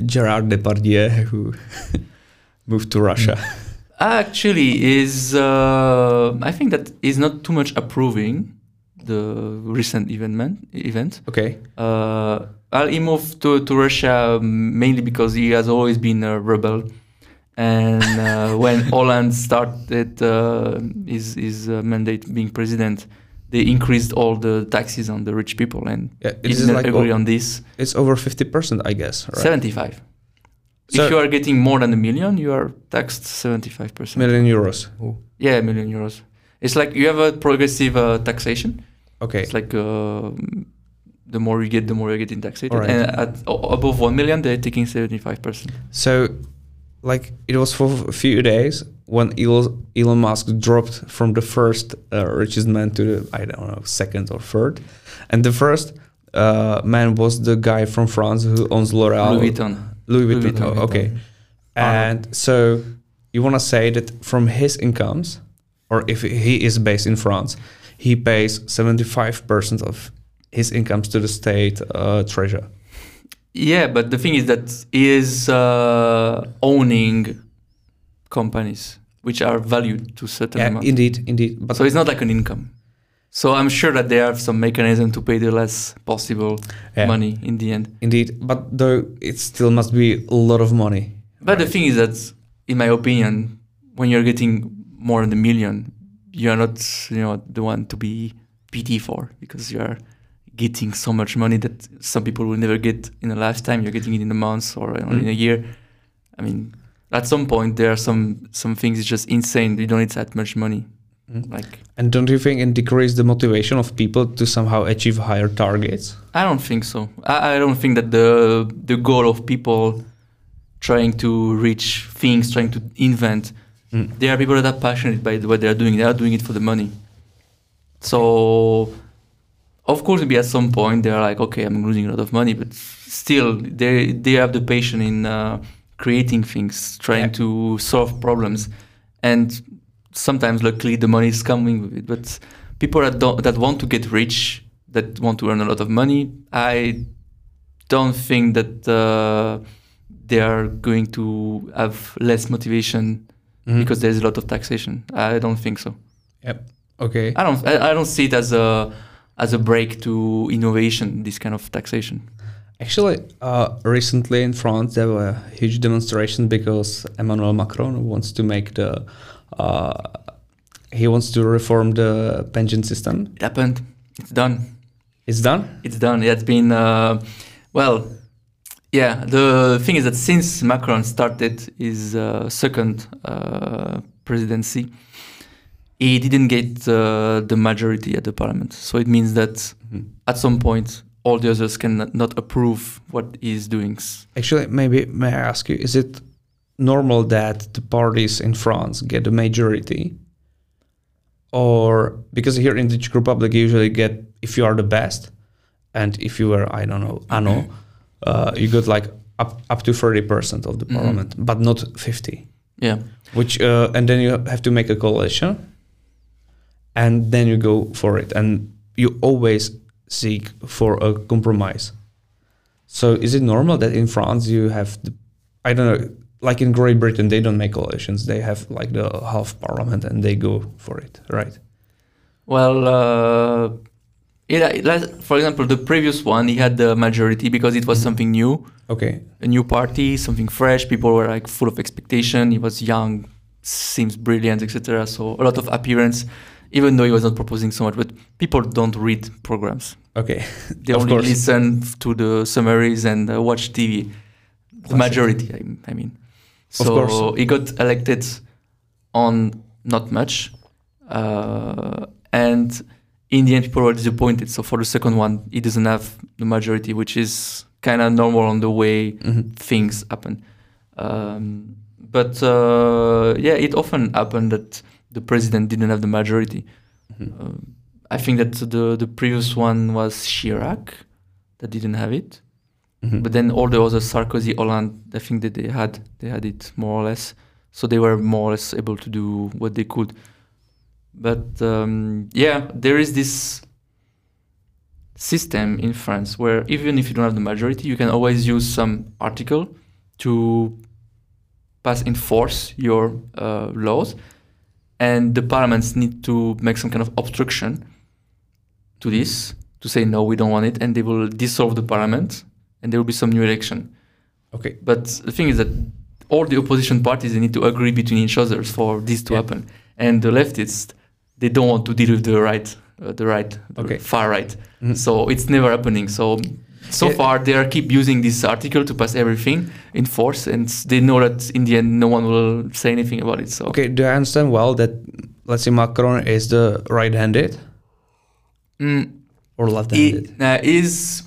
Gerard Depardieu who moved to Russia? Actually, is uh, I think that is not too much approving the recent event. Event. Okay. Uh, well, he moved to, to Russia mainly because he has always been a rebel. And uh, when Hollande started uh, his, his uh, mandate being president, they increased all the taxes on the rich people, and Yeah, he didn't like agree on this. it's over 50%, I guess. Right? 75. So- if you are getting more than a million, you are taxed 75%. Million euros. Yeah, million euros. It's like you have a progressive uh, taxation. Okay. It's like uh, the more you get, the more you get in taxated. Alright. And at above one million, they're taking seventy-five percent. So, like, it was for a few days when Elon, Elon Musk dropped from the first uh, richest man to the, I don't know, second or third. And the first uh, man was the guy from France who owns L'Oreal. Louis Vuitton. Louis Louis Vuitton. Vuitton. oh, okay. Arnault. And so you want to say that from his incomes, or if he is based in France, he pays 75% of his incomes to the state uh, treasure. Yeah, but the thing is that he is uh, owning companies which are valued to certain Yeah, amount. indeed, indeed. But so it's not like an income. So I'm sure that they have some mechanism to pay the less possible Yeah. money in the end. Indeed, but though it still must be a lot of money. But the thing is that, in my opinion, when you're getting more than a million, you're not, you know, the one to be pity for because you are getting so much money that some people will never get in a lifetime. You're getting it in a month or in Mm. a year. I mean, at some point there are some some things it's just insane. You don't need that much money. Mm. Like And don't you think it decreases the motivation of people to somehow achieve higher targets? I don't think so. I, I don't think that the the goal of people trying to reach things, trying to invent, Mm. there are people that are passionate by what they are doing. They are doing it for the money. So, of course, maybe at some point they are like, okay, I'm losing a lot of money, but still, they they have the passion in uh, creating things, trying Yeah. to solve problems, and sometimes, luckily, the money is coming with it. But people that don't, that want to get rich, that want to earn a lot of money, I don't think that uh, they are going to have less motivation Mhm. because there's a lot of taxation. I don't think so. Yep. Okay. I don't. I, I don't see it as a as a break to innovation. This kind of taxation. Actually, uh, recently in France, there were huge demonstrations because Emmanuel Macron wants to make the uh, he wants to reform the pension system. It happened. It's done. It's done. It's done. It's been uh, well. Yeah. The thing is that since Macron started his uh, second uh, presidency, he didn't get uh, the majority at the parliament. So it means that Mhm. at some point all the others can not approve what he's doing. Actually, maybe may I ask you, is it normal that the parties in France get a majority? Or because here in the Czech Republic, you usually get if you are the best, and if you were I don't know Ano, uh, you got like up up to thirty percent of the Mhm. parliament, but not fifty. Yeah. Which uh, and then you have to make a coalition, and then you go for it, and you always seek for a compromise. So is it normal that in France you have the, I don't know, like in Great Britain they don't make coalitions; they have like the half parliament and they go for it, right? Well, uh, it, like, for example, the previous one, he had the majority because it was Mhm. something new, Okay, a new party, something fresh. People were like full of expectation. He was young, seems brilliant, etc. So a lot of appearance, even though he was not proposing so much. But people don't read programs; okay, they only course. listen to the summaries and uh, watch TV. the majority. I, I mean, Of so course. he got elected on not much, uh, and in the end, people were disappointed. So for the second one, he doesn't have the majority, which is kind of normal on the way Mhm. things happen. Um, but uh, yeah, it often happened that the president didn't have the majority. Mhm. Uh, I think that the the previous one was Chirac that didn't have it. Mhm. But then all the other Sarkozy, Hollande, I think that they had they had it more or less. So they were more or less able to do what they could. But um, yeah, there is this system in France where even if you don't have the majority, you can always use some article to pass enforce your uh, laws, and the parliaments need to make some kind of obstruction to this to say no, we don't want it, and they will dissolve the parliament, and there will be some new election. Okay. But the thing is that all the opposition parties they need to agree between each other for this to Yeah. happen, and the leftists they don't want to deal with the right, uh, the right, the far right. Mhm. So it's never happening. So so Yeah. far they are keep using this article to pass everything in force, and they know that in the end no one will say anything about it. So Okay. Do I understand well that let's say Macron is the right-handed Mm, or left-handed? he uh, is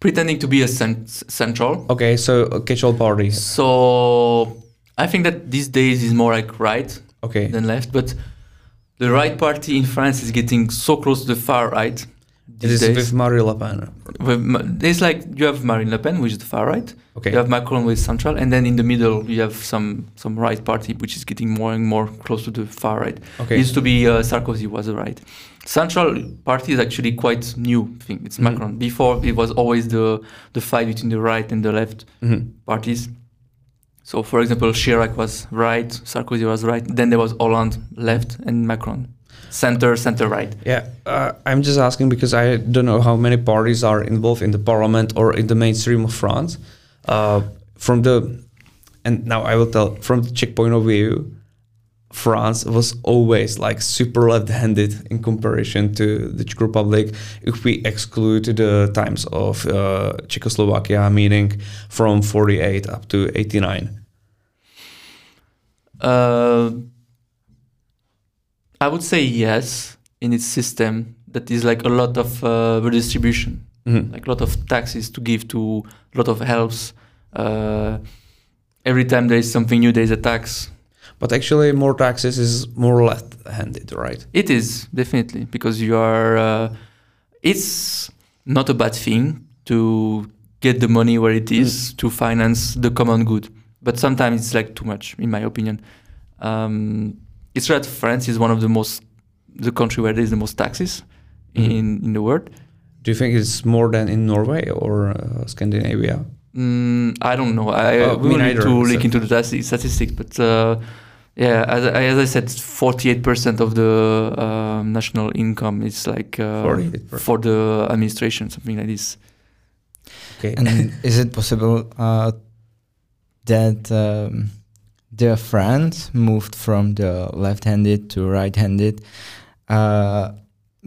pretending to be a cent- central. Okay, so a catch-all party. So I think that these days is more like right Okay. than left, but the right party in France is getting so close to the far right It is days. with Marine Le Pen. With There's like you have Marine Le Pen, which is the far right. Okay. You have Macron with central, and then in the middle you have some some right party, which is getting more and more close to the far right. Okay. Used to be uh, Sarkozy was the right. Central party is actually quite new thing. It's Mhm. Macron. Before it was always the the fight between the right and the left Mhm. parties. So, for example, Chirac was right, Sarkozy was right. Then there was Hollande left and Macron center, center right. Yeah, uh, I'm just asking because I don't know how many parties are involved in the parliament or in the mainstream of France. Uh, from the, and now I will tell from the Czech point of view, France was always like super left-handed in comparison to the Czech Republic. If we exclude the times of uh, Czechoslovakia, meaning from 48 up to 89. Uh, I would say yes in its system. That is like a lot of uh, redistribution, Mhm. like a lot of taxes to give to a lot of helps. Uh, every time there is something new, there is a tax. But actually, more taxes is more left-handed, right? It is definitely because you are. Uh, it's not a bad thing to get the money where it is to finance the common good, but sometimes it's like too much, in my opinion. Um, it's right. France is one of the most, the country where there is the most taxes Mhm. in in the world. Do you think it's more than in Norway or uh, Scandinavia? Mm, I don't know. I Oh, we need to look into the statistics, but uh, yeah, as, I- as I said, forty-eight percent of the um, national income is like uh, for the administration, something like this. Okay. And is it possible uh, that um, the France moved from the left-handed to right-handed uh,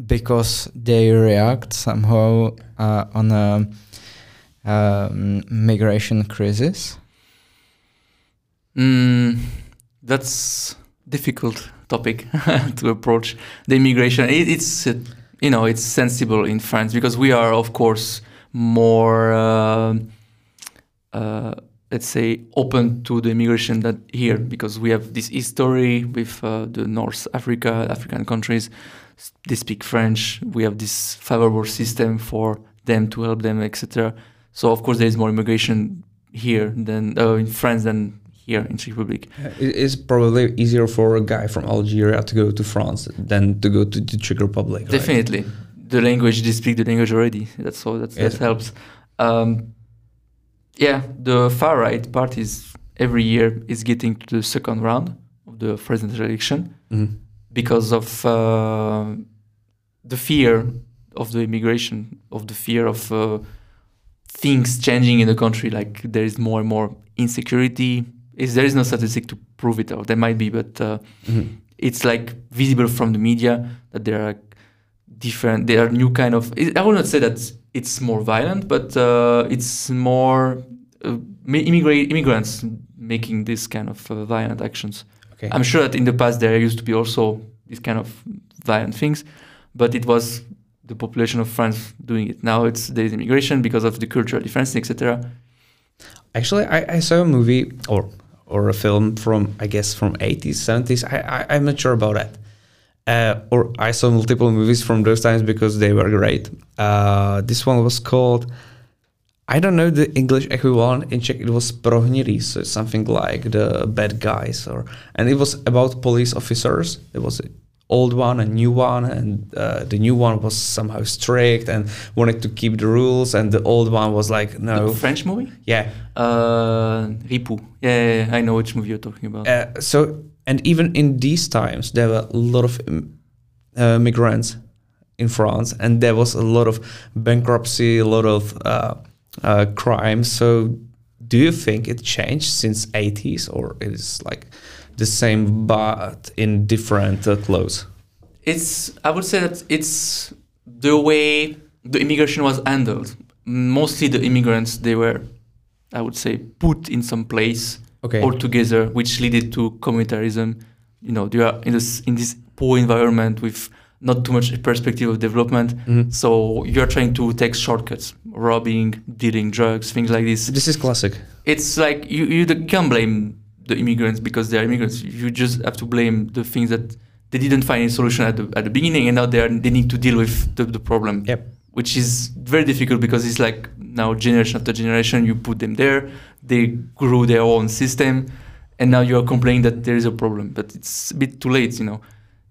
because they react somehow uh, on a um, migration crisis? Mm, that's difficult topic to approach. The immigration, it, it's uh, you know it's sensible in France because we are of course more uh, uh, let's say open to the immigration than here because we have this history with uh, the North Africa, African countries. They speak French. We have this favorable system for them to help them, etc. So of course there is more immigration here than uh, in France than here in Czech Republic. It is probably easier for a guy from Algeria to go to France than to go to the Czech Republic. right? Definitely, the language they speak the language already. That's so that's, that helps. Um, yeah, the far right parties every year is getting to the second round of the presidential election Mhm. because of uh, the fear of the immigration, of the fear of uh, things changing in the country. Like there is more and more insecurity. Is there is no statistic to prove it, or there might be, but uh, Mhm. it's like visible from the media that there are different there are new kind of i will not say that it's more violent but uh, it's more uh, mi- immigrants making this kind of uh, violent actions. Okay. I'm sure that in the past there used to be also this kind of violent things, but it was the population of France doing it. Now it's there is immigration because of the cultural difference, etc. Actually, I, I saw a movie or or a film from I guess from 80s, 70s. I, I I'm not sure about that. Uh, or I saw multiple movies from those times because they were great. Uh, this one was called I don't know the English equivalent in Czech. It was prohnirý, so something like the bad guys, or and it was about police officers. It was old one, and new one, and uh, the new one was somehow strict and wanted to keep the rules, and the old one was like, no, The French movie, yeah. uh, Ripoux. Yeah, yeah, yeah, I know which movie you're talking about. Uh, so and even in these times, there were a lot of um, uh, migrants in France, and there was a lot of bankruptcy, a lot of uh, uh, crime. So, do you think it changed since 80s, or it is like the same but in different uh, clothes? It's I would say that it's the way the immigration was handled. Mostly the immigrants they were, I would say, put in some place Okay. all together, which led to communitarism. You know, they are in this in this poor environment with not too much perspective of development. Mhm. So you're trying to take shortcuts, robbing, dealing drugs, things like this. This is classic. It's like you you can't blame the immigrants because they're immigrants. You just have to blame the things that they didn't find a solution at the at the beginning, and now they are they need to deal with the, the problem. Yep. Which is very difficult because it's like now generation after generation you put them there, they grew their own system, and now you are complaining that there is a problem, but it's a bit too late, you know.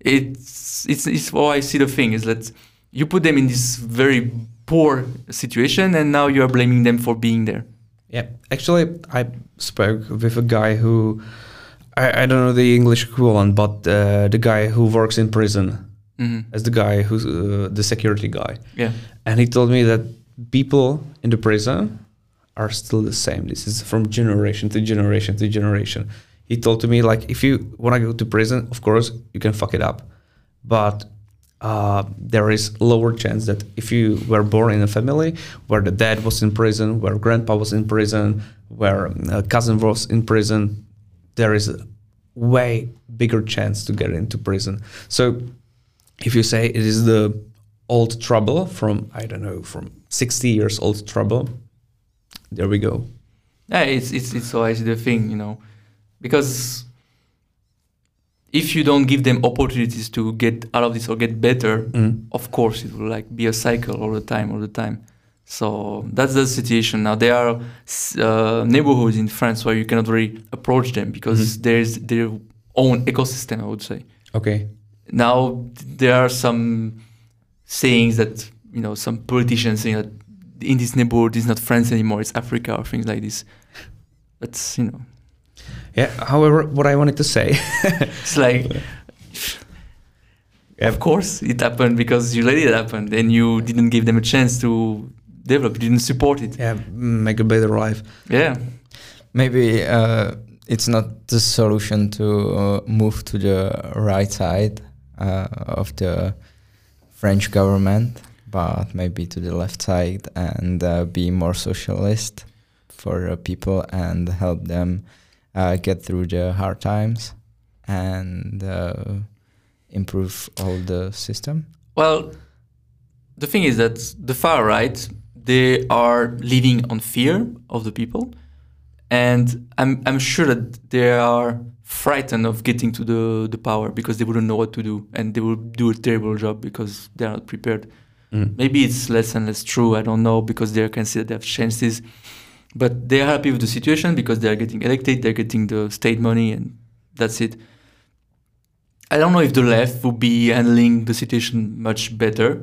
It's it's it's how I see the thing is that you put them in this very poor situation, and now you are blaming them for being there. Yeah, actually, I spoke with a guy who I, I don't know the English equivalent, but uh, the guy who works in prison hmm as the guy who's uh, the security guy, Yeah. and he told me that people in the prison are still the same. This is from generation to generation to generation. He told to me like, if you want to go to prison, of course you can fuck it up, but uh, there is lower chance that if you were born in a family where the dad was in prison, where grandpa was in prison, where a cousin was in prison, there is a way bigger chance to get into prison. So if you say it is the old trouble from I don't know from 60 years old trouble, there we go. Yeah, it's it's it's always the thing, you know, because if you don't give them opportunities to get out of this or get better, Mm. of course it will like be a cycle all the time, all the time. So that's the situation now. There are uh, neighborhoods in France where you cannot really approach them because Mhm. there's their own ecosystem. I would say Okay. now there are some sayings that you know some politicians saying that in this neighborhood is not France anymore, it's Africa or things like this. That's you know Yeah. However, what I wanted to say, it's like Yeah. of course it happened because you let it happen and you didn't give them a chance to develop, you didn't support it. yeah, make a better life. Yeah. Maybe uh, it's not the solution to uh, move to the right side uh, of the French government, but maybe to the left side and uh, be more socialist for uh, people and help them uh, get through the hard times and uh, improve all the system. Well, the thing is that the far right they are living on fear of the people, and I'm I'm sure that they are frightened of getting to the the power because they wouldn't know what to do and they will do a terrible job because they are not prepared. Mm. Maybe it's less and less true. I don't know because they can see that they have changed this, but they are happy with the situation because they are getting elected. They're getting the state money, and that's it. I don't know if the left would be handling the situation much better,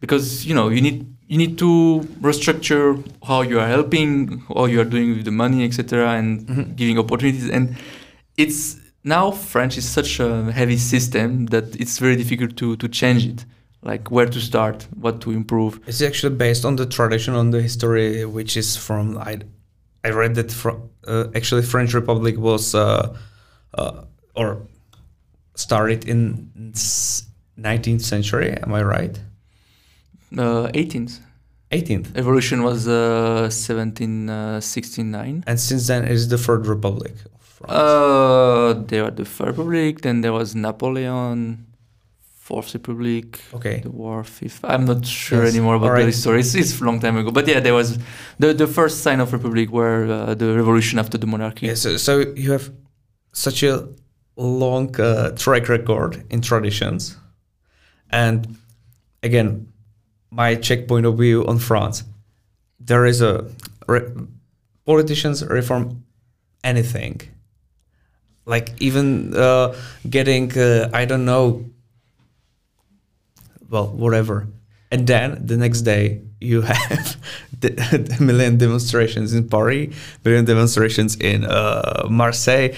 because you know you need you need to restructure how you are helping, how you are doing with the money, etc., and Mhm. giving opportunities. And it's now French is such a heavy system that it's very difficult to to change it. Like where to start, what to improve. It's actually based on the tradition, on the history, which is from I. I read that from uh, actually French Republic was uh, uh, or started in 19th century. Am I right? Uh, 18th. 18th. Revolution was uh, 1769. And since then, it's the Third Republic. of France. Uh, there was the Third Republic, then there was Napoleon, Fourth Republic, okay. the War Fifth. I'm not sure Yes, anymore about alright. the history. It's, it's a long time ago. But yeah, there was the, the first sign of Republic were uh, the revolution after the monarchy. Yeah, so, so you have such a long uh, track record in traditions. And again, my Czech point of view on France, there is a re- politicians reform anything. Like even uh, getting, uh, I don't know, well, whatever. And then the next day you have the, million demonstrations in Paris, million demonstrations in uh, Marseille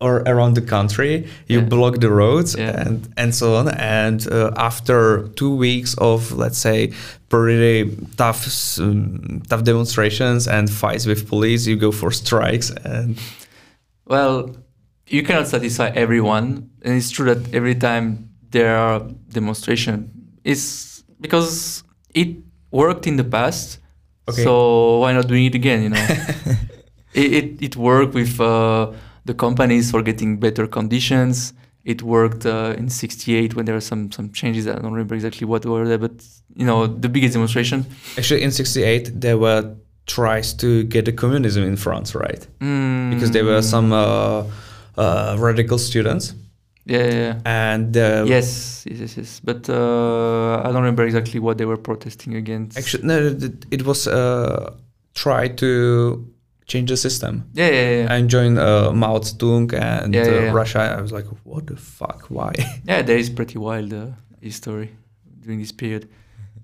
or around the country. You Yeah. block the roads Yeah. and and so on. And uh, after two weeks of let's say pretty tough um, tough demonstrations and fights with police, you go for strikes and Well, you cannot satisfy everyone, and it's true that every time there are demonstration, it's because it worked in the past. Okay. So why not doing it again? You know, it, it it worked with uh, the companies for getting better conditions. It worked uh, in '68 when there were some some changes. I don't remember exactly what were there, but you know, the biggest demonstration. actually in '68 there were tries to get the communism in France, right? Because there were Mm, some uh, uh, radical students Yeah, yeah, yeah. and uh, yes, yes, yes, yes. But uh, I don't remember exactly what they were protesting against. Actually, no, it- was uh, try to change the system yeah, yeah, yeah. and join uh, Mao Zedong and Yeah, uh, yeah, yeah. Russia. I was like, what the fuck? Why? yeah, there is pretty wild uh, history during this period.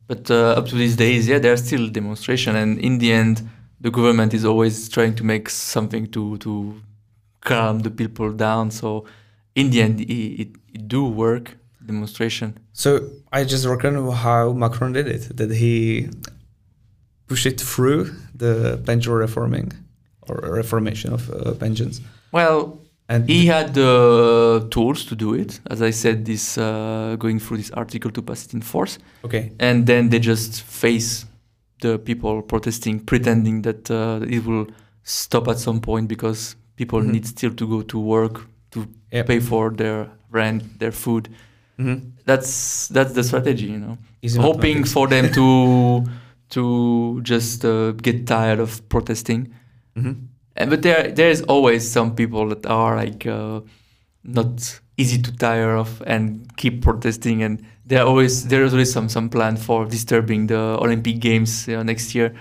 But uh, up to these days, yeah, there are still demonstration, and in the end, the government is always trying to make something to to calm the people down. So, in the end, it, it, it do work demonstration. so I just reckon how Macron did it. That he pushed it through the pension reforming or reformation of uh, pensions. Well, And he had the tools to do it. As I said, this uh, going through this article to pass it in force. okay, and then they just face the people protesting, pretending that uh, it will stop at some point because people Mhm. need still to go to work Yep. pay for their rent, their food. hmm That's that's the strategy, you know. Easy Hoping for them to to just uh, get tired of protesting. Mhm. And but there there is always some people that are like uh, not easy to tire of and keep protesting and there always there is always some some plan for disturbing the Olympic Games uh, next year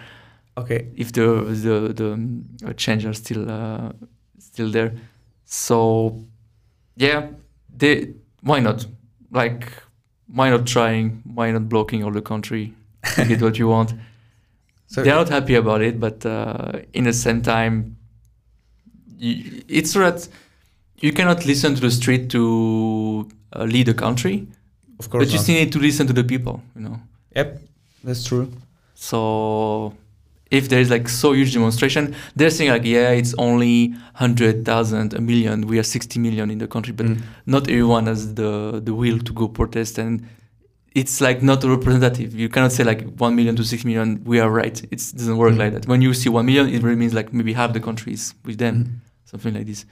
Okay, if the the the um, change are still uh, still there. So yeah, they why not like why not trying why not blocking all the country to get what you want. so They're not happy about it, but uh, in the same time, y it's that you cannot listen to the street to uh, lead a country, of course, but you not. still need to listen to the people, you know. yep, that's true. So if there is like so huge demonstration, they're saying like, yeah, it's only hundred thousand, a million. We are sixty million in the country, but Mm. not everyone has the the will to go protest, and it's like not representative. You cannot say like one million to six million. We are right. It doesn't work Mm. like that. When you see one million, it really means like maybe half the country is with them, Mhm. something like this.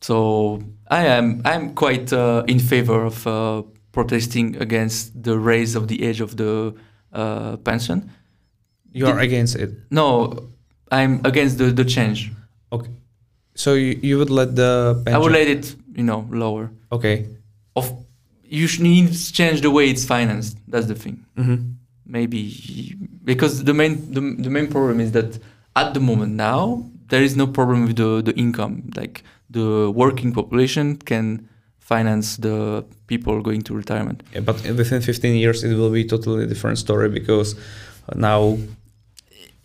So I am I'm quite uh, in favor of uh, protesting against the raise of the age of the uh, pension. You are against it. No, I'm against the, the change. Okay. So you, you would let the pension. I would let it, you know, lower. Okay. Of you need to change the way it's financed. That's the thing. Mm-hmm. Maybe because the main the, the main problem is that at the moment now there is no problem with the, the income. Like the working population can finance the people going to retirement. Yeah, but within 15 years, it will be totally different story because now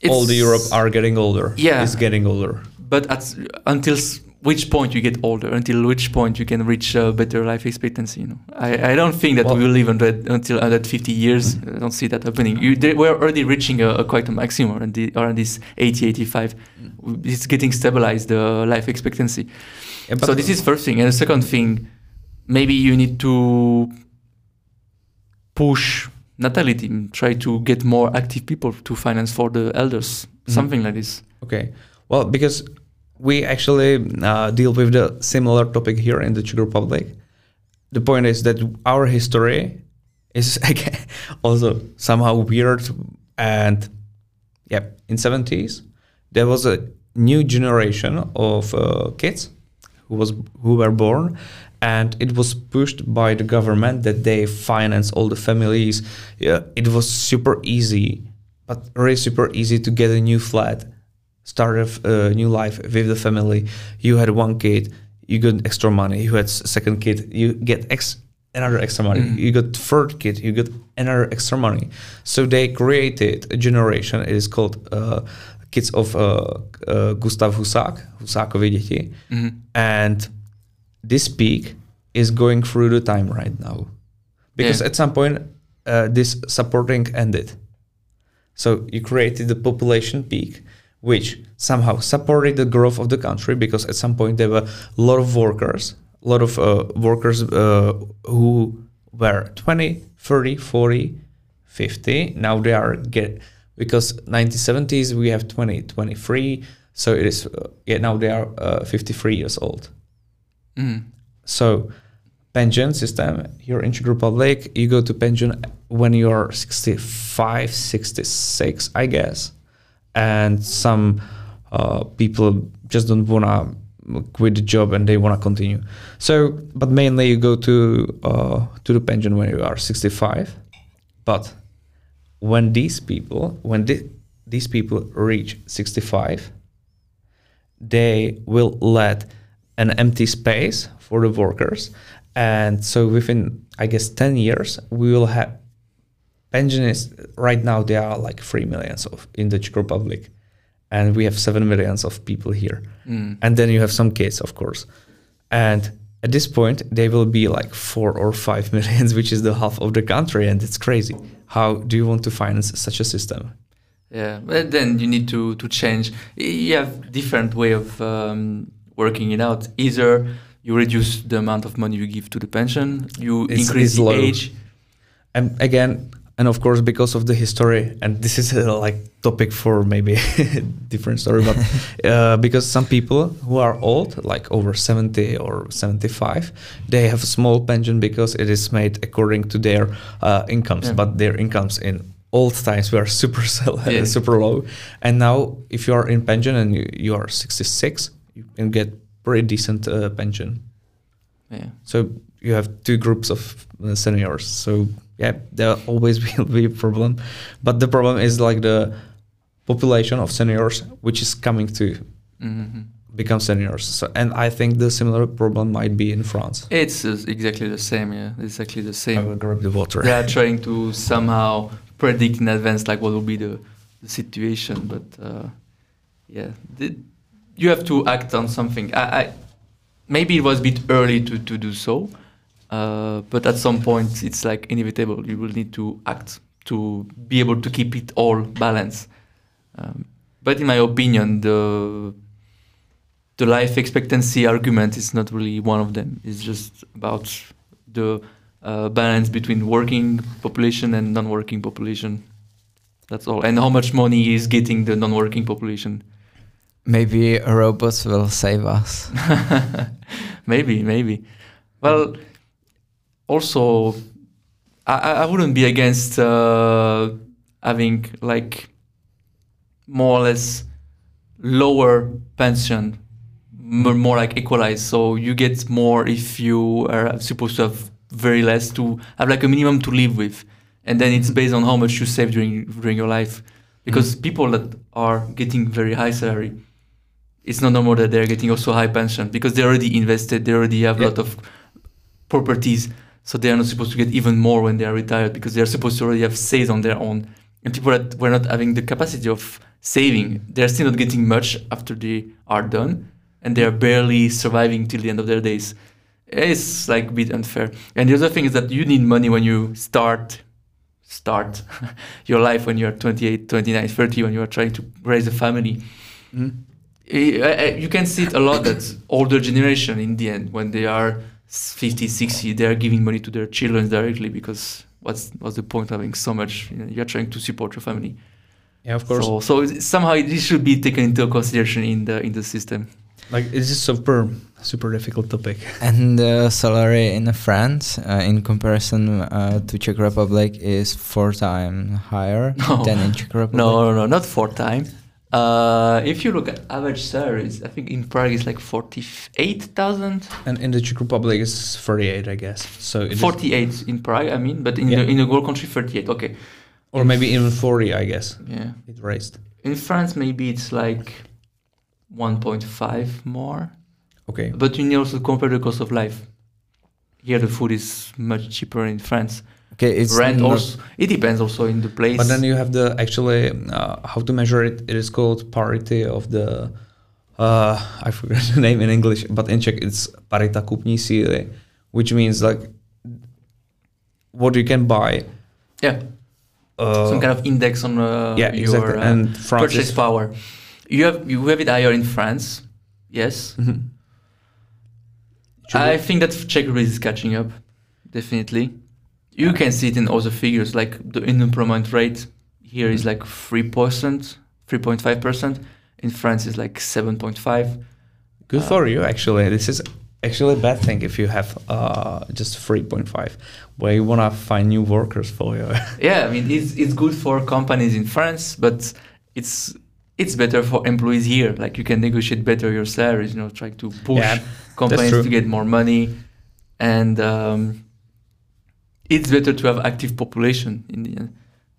all the Europe are getting older. Yeah. It's getting older. but at until s- which point you get older? Until which point you can reach a better life expectancy you know? I, I don't think that Well- we will live under, until 150 years. Mm. I don't see that happening. You, they, we're already reaching a, a quite a maximum and the, around this 80 85 mm. it's getting stabilized the life expectancy. Yeah, so this is first thing. And the second thing maybe you need to push natality, try to get more active people to finance for the elders, Mhm. something like this. Okay. Well, because we actually uh, deal with the similar topic here in the Czech Republic. The point is that our history is again also somehow weird, and yeah, in seventies there was a new generation of uh, kids who was who were born, and it was pushed by the government that they finance all the families. Yeah, it was super easy, but really super easy to get a new flat start a uh, new life with the family. You had one kid, you got extra money. You had second kid, you get ex another extra money. Mhm. You got third kid, you get another extra money. So they created a generation. It is called uh, kids of uh, uh, Gustav Husák, Husákovi děti, Mhm. and this peak is going through the time right now, because Yeah. at some point uh, this supporting ended. So you created the population peak, which somehow supported the growth of the country because at some point there were a lot of workers, a lot of uh, workers uh, who were 20, 30, 40, 50. Now they are get because 1970s we have 20, 23. So it is uh, yeah now they are uh, 53 years old. Mhm. So pension system here in Czech Republic, you go to pension when you're 65, 66, I guess. And some uh, people just don't wanna quit the job and they wanna continue. So, but mainly you go to uh, to the pension when you are 65. But when these people, when thi- these people reach 65, they will let an empty space for the workers. And so within, I guess, 10 years, we will have pensionists. Right now, there are like 3 millions of in the Czech Republic. And we have 7 millions of people here. Mm. And then you have some kids, of course. And at this point, they will be like 4 or 5 millions, which is the half of the country. And it's crazy. How do you want to finance such a system? Yeah, but then you need to to change. You have different way of um, working it out. Either you reduce the amount of money you give to the pension, you It's- increase it's the low. age. and again and of course because of the history and this is a like topic for maybe different story but uh, because some people who are old like over 70 or 75 they have a small pension because it is made according to their uh, incomes Yeah. but their incomes in old times were super Yeah. super low and now if you are in pension and you, you are 66 you can get pretty decent uh, pension Yeah. so you have two groups of uh, seniors. So yeah, there always will be a problem, but the problem is like the population of seniors which is coming to hmm become seniors. So and I think the similar problem might be in France. It's uh, exactly the same. Yeah, exactly the same. I will grab the water. they are trying to somehow predict in advance like what will be the, the situation but uh, yeah the, you have to act on something I, I maybe it was a bit early to, to do so uh, but at some point it's like inevitable you will need to act to be able to keep it all balanced um, but in my opinion the the life expectancy argument is not really one of them it's just about the uh, balance between working population and non-working population. That's all. And how much money is getting the non-working population? Maybe robots will save us. maybe, maybe. Well, also, I, I wouldn't be against uh, having like more or less lower pension, m- more like equalized. So you get more if you are supposed to have very less to have like a minimum to live with, and then it's based on how much you save during during your life. Because people that are getting very high salary, it's not normal that they're getting also high pension because they already invested, they already have a Yeah. lot of properties, so they are not supposed to get even more when they are retired because they are supposed to already have saved on their own. And people that were not having the capacity of saving, they're still not getting much after they are done, and they are barely surviving till the end of their days. It's like a bit unfair. And the other thing is that you need money when you start start your life when you're 28, 29, 30, when you are trying to raise a family. Mhm. Eh, eh, You can see it a lot that older generation in the end, when they are 50, 60, they are giving money to their children directly because what's what's the point of having so much? You know, you're trying to support your family. Yeah, of course. So, so somehow this should be taken into consideration in the in the system. like it's a super super difficult topic. And the salary in France, uh, in comparison uh, to Czech Republic, is four times higher No. than in Czech Republic. No, no, no, not four time. Uh, if you look at average salaries, I think in Prague it's like forty-eight thousand. And in the Czech Republic it's 38, I guess. So it is- 48 in Prague, I mean, but in Yeah. the in the whole country, 38. Okay, or maybe even 40, I guess. yeah. It raised. In France, maybe it's like 1.5 more. Okay. But you need also to compare the cost of life. Here, the food is much cheaper in France. Okay, it's Rent also. It depends also in the place. But then you have the actually uh, how to measure it. It is called parity of the. Uh, I forgot the name in English, but in Czech it's parita kupní síly, which means like what you can buy. yeah, Uh, some kind of index on uh, yeah, your exactly. uh, and France purchase power. You have you have it higher in France. Yes, Mhm. I think that Czech is catching up. Definitely, you can see it in other figures. Like the unemployment rate here is like three percent, three point five percent. In France, is like seven point five. Good Uh, for you, actually. This is actually a bad thing if you have uh, just 3.5, where you want to find new workers for you. Yeah, I mean it's it's good for companies in France, but it's it's better for employees here. Like you can negotiate better your salaries. You know, try to push Yeah, companies to get more money, and um, it's better to have active population in the end.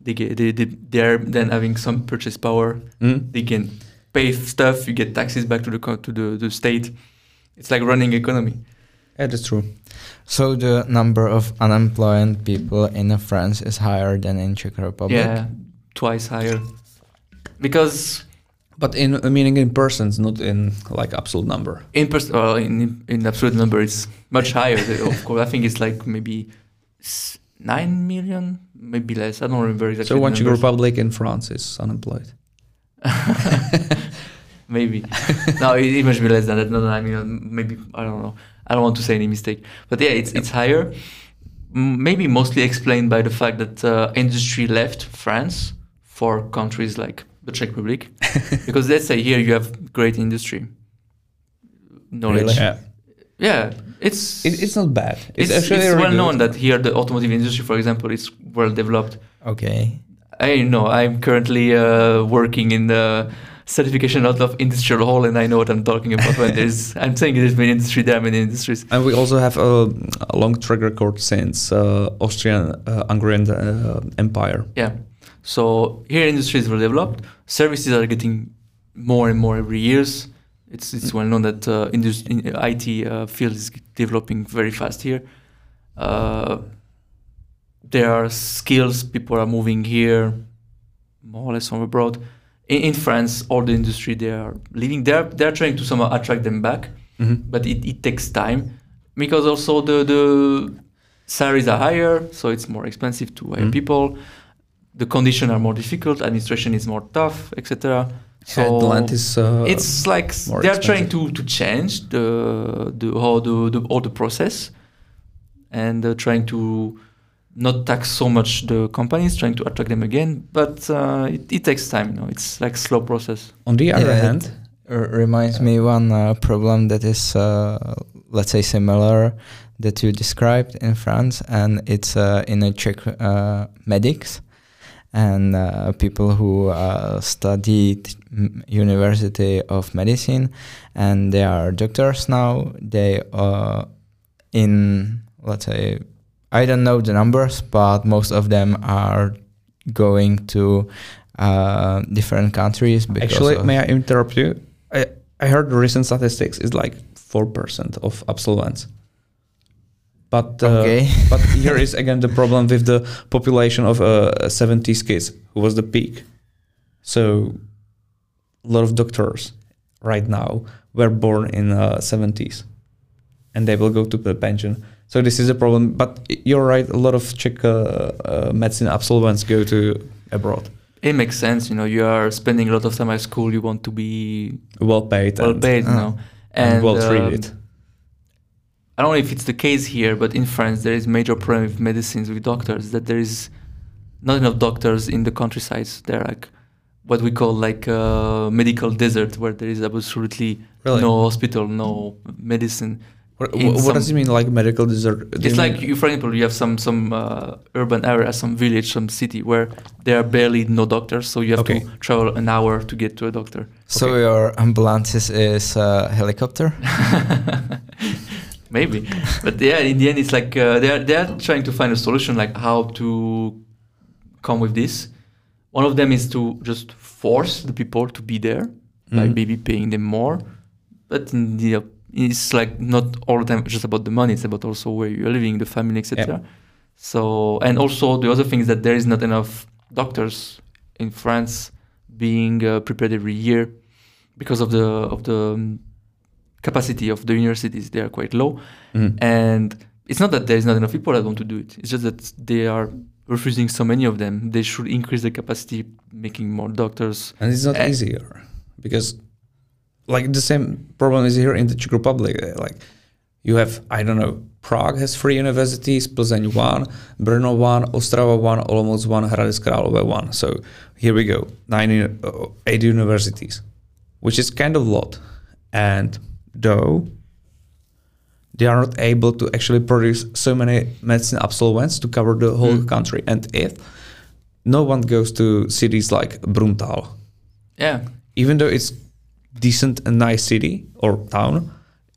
They get they, they they're then having some purchase power. Mm? They can pay stuff. You get taxes back to the to the, the state. It's like running economy. Yeah, that's true. So the number of unemployed people in France is higher than in Czech Republic. Yeah, twice higher. Because But in meaning in persons, not in like absolute number. in pers- well, in in absolute number, it's much higher. of course, I think it's like maybe s- nine million, maybe less. I don't remember exactly. So one Czech. Republic in France is unemployed. maybe no, it, it must be less than that. No, no, I mean maybe I don't know. I don't want to say any mistake, but yeah, it's it's higher. Maybe mostly explained by the fact that uh, industry left France for countries like the Czech Republic, because let's say here you have great industry, knowledge. Really? Yeah. Yeah, it's It, it's not bad. it's, It's, actually it's well good. known that here the automotive industry, for example, is well developed. Okay. I know I'm currently uh, working in the certification out of industrial hall, and I know what I'm talking about when there's. I'm saying there's many industry, there are many industries. And we also have a, a long track record since uh, Austrian uh, Hungarian uh, Empire. Yeah. So here industries were developed. Services are getting more and more every years. It's it's well known that uh, indus- in IT uh, field is developing very fast here. Uh, there are skills people are moving here, more or less from abroad. In, in France, all the industry they are leaving. They're they're trying to somehow attract them back, Mhm. but it, it takes time because also the the salaries are higher, so it's more expensive to hire Mhm. people. The conditions are more difficult. Administration is more tough, etc. So Yeah, the land is. Uh, it's like they are trying to to change the the how the, the all the process, and uh, trying to not tax so much the companies, trying to attract them again. But uh, it, it takes time. You know, it's like slow process. on the other Yeah, hand, R- reminds me one uh, problem that is, uh, let's say, similar that you described in France, and it's uh, in a Czech uh, medics and uh, people who uh, studied University of Medicine, and they are doctors now. They uh, in let's say I don't know the numbers, but most of them are going to uh, different countries. Because actually, may I interrupt you? I, I heard recent statistics is like 4% of absolvents. But uh, Okay. but here is again the problem with the population of uh, 70s kids, who was the peak. So a lot of doctors right now were born in uh, 70s, and they will go to the pension. So this is a problem. But you're right. A lot of Czech uh, uh, medicine absolvents go to abroad, It makes sense. You know, you are spending a lot of time at school. You want to be well paid, well and, paid. You uh, know, and, well um, treated. I don't know if it's the case here, but in France there is major problem with medicines with doctors that there is not enough doctors in the countrysides. They're like what we call like a medical desert where there is absolutely Really? no hospital, no medicine. What, what does it mean, like medical desert? Do It's like you, for example, you have some some uh, urban area, some village, some city where there are barely no doctors, so you have Okay. to travel an hour to get to a doctor. So Okay. your ambulance is, is a helicopter? Maybe, but yeah, in the end, it's like uh, they are they are trying to find a solution, like how to come with this. One of them is to just force the people to be there by Mhm. maybe paying them more, but in the it's like not all the time just about the money. It's about also where you're living, the family, etc. So and also the other thing is that there is not enough doctors in France being uh, prepared every year because of the of the um, capacity of the universities. They are quite low, Mhm. and it's not that there is not enough people that want to do it. It's just that they are refusing so many of them. They should increase the capacity, making more doctors. and it's not Uh, easier because like the same problem is here in the Czech Republic. uh, Like you have, I don't know, Prague has three universities, Plzeň one, Brno one, Ostrava one, Olomouc one, Hradec Králové one. So here we go, nine, uh, eight universities, which is kind of a lot. And though they are not able to actually produce so many medicine absolvents to cover the whole Mm. country, and if no one goes to cities like Bruntál, Yeah, even though it's decent and nice city or town,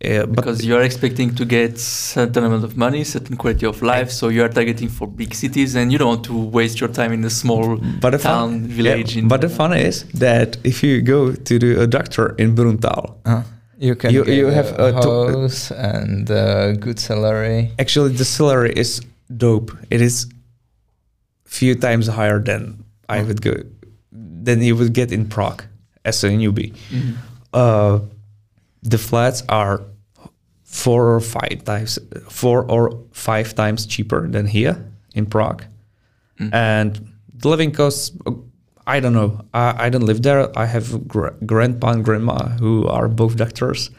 uh, because you are expecting to get certain amount of money, certain quality of life. So you are targeting for big cities, and you don't want to waste your time in a small but the town fun, village. yeah, but the fun is that if you go to the a doctor in Bruntál, Uh, you can You- you have, a uh, to- house and uh, good salary. actually the salary is dope. It is few times higher than I would go than you would get in Prague as a newbie. Mhm. uh, the flats are four or five times four or five times cheaper than here in Prague, Mm. and the living costs. I don't know. I, I don't live there. I have gr- grandpa and grandma who are both doctors,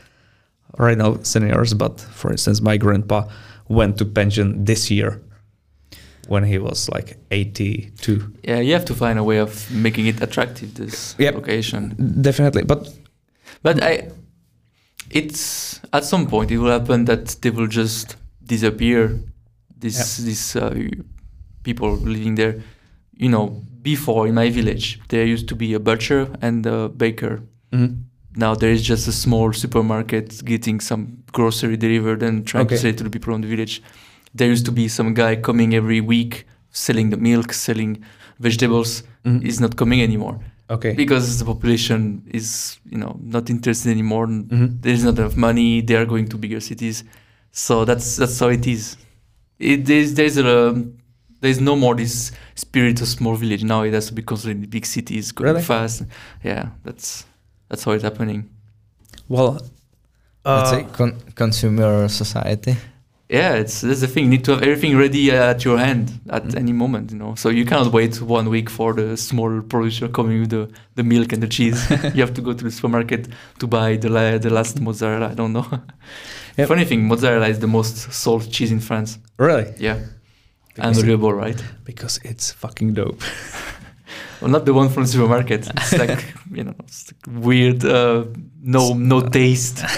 right now seniors. But for instance, my grandpa went to pension this year when he was like eighty-two. Yeah, you have to find a way of making it attractive. This Yep. location. Definitely, but But I, it's at some point it will happen that they will just disappear. This this uh, people living there, you know. Before in my village, there used to be a butcher and a baker. mhm. Now there is just a small supermarket getting some grocery delivered and trying Okay. to sell it to the people in the village. There used to be some guy coming every week selling the milk, selling vegetables. Mhm. Is not coming anymore okay. because the population is you know not interested anymore Mhm. there is not enough money they are going to bigger cities so that's that's how it is it there's there's a there's no more this spirit of small village. Now it has to be constantly big cities going Really? fast. Yeah that's that's how it's happening. Well, Let's uh, say con- consumer society. yeah it's that's the thing. You need to have everything ready at your hand at Mm. any moment you know? So you cannot wait one week for the small producer coming with the, the milk and the cheese. You have to go to the supermarket to buy the la- the last mozzarella. I don't know. Yep. funny thing mozzarella is the most sold cheese in france. Really? yeah. Because- unbelievable right because it's fucking dope. well not the one from the supermarket it's like you know it's like weird uh, no no taste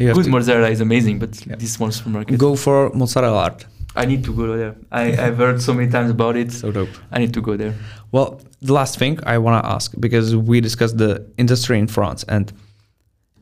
You have good mozzarella is amazing but Yeah. this one supermarket go for mozzarella art. i need to go there I, i've heard so many times about it So dope. i need to go there Well, the last thing I want to ask because we discussed the industry in France, and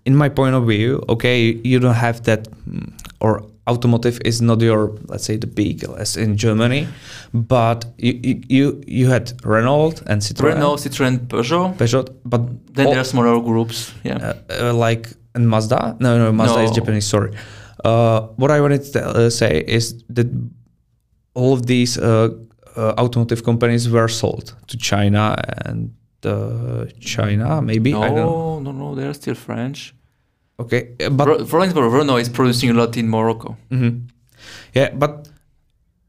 in my point of view, okay, you don't have that, mm, or automotive is not your, let's say, the big as in Germany, but you you you, had Renault and Citroën, Renault, Citroën, Peugeot. Peugeot, but Then all- there are smaller groups. Yeah. uh, uh, like and Mazda. No, no, Mazda is Japanese. Sorry. Uh, what I wanted to uh, say is that all of these uh, uh, automotive companies were sold to China and uh, China, maybe no, no, no. They are still French. Okay, but For example, Renault is producing a lot in Morocco. mhm. yeah, but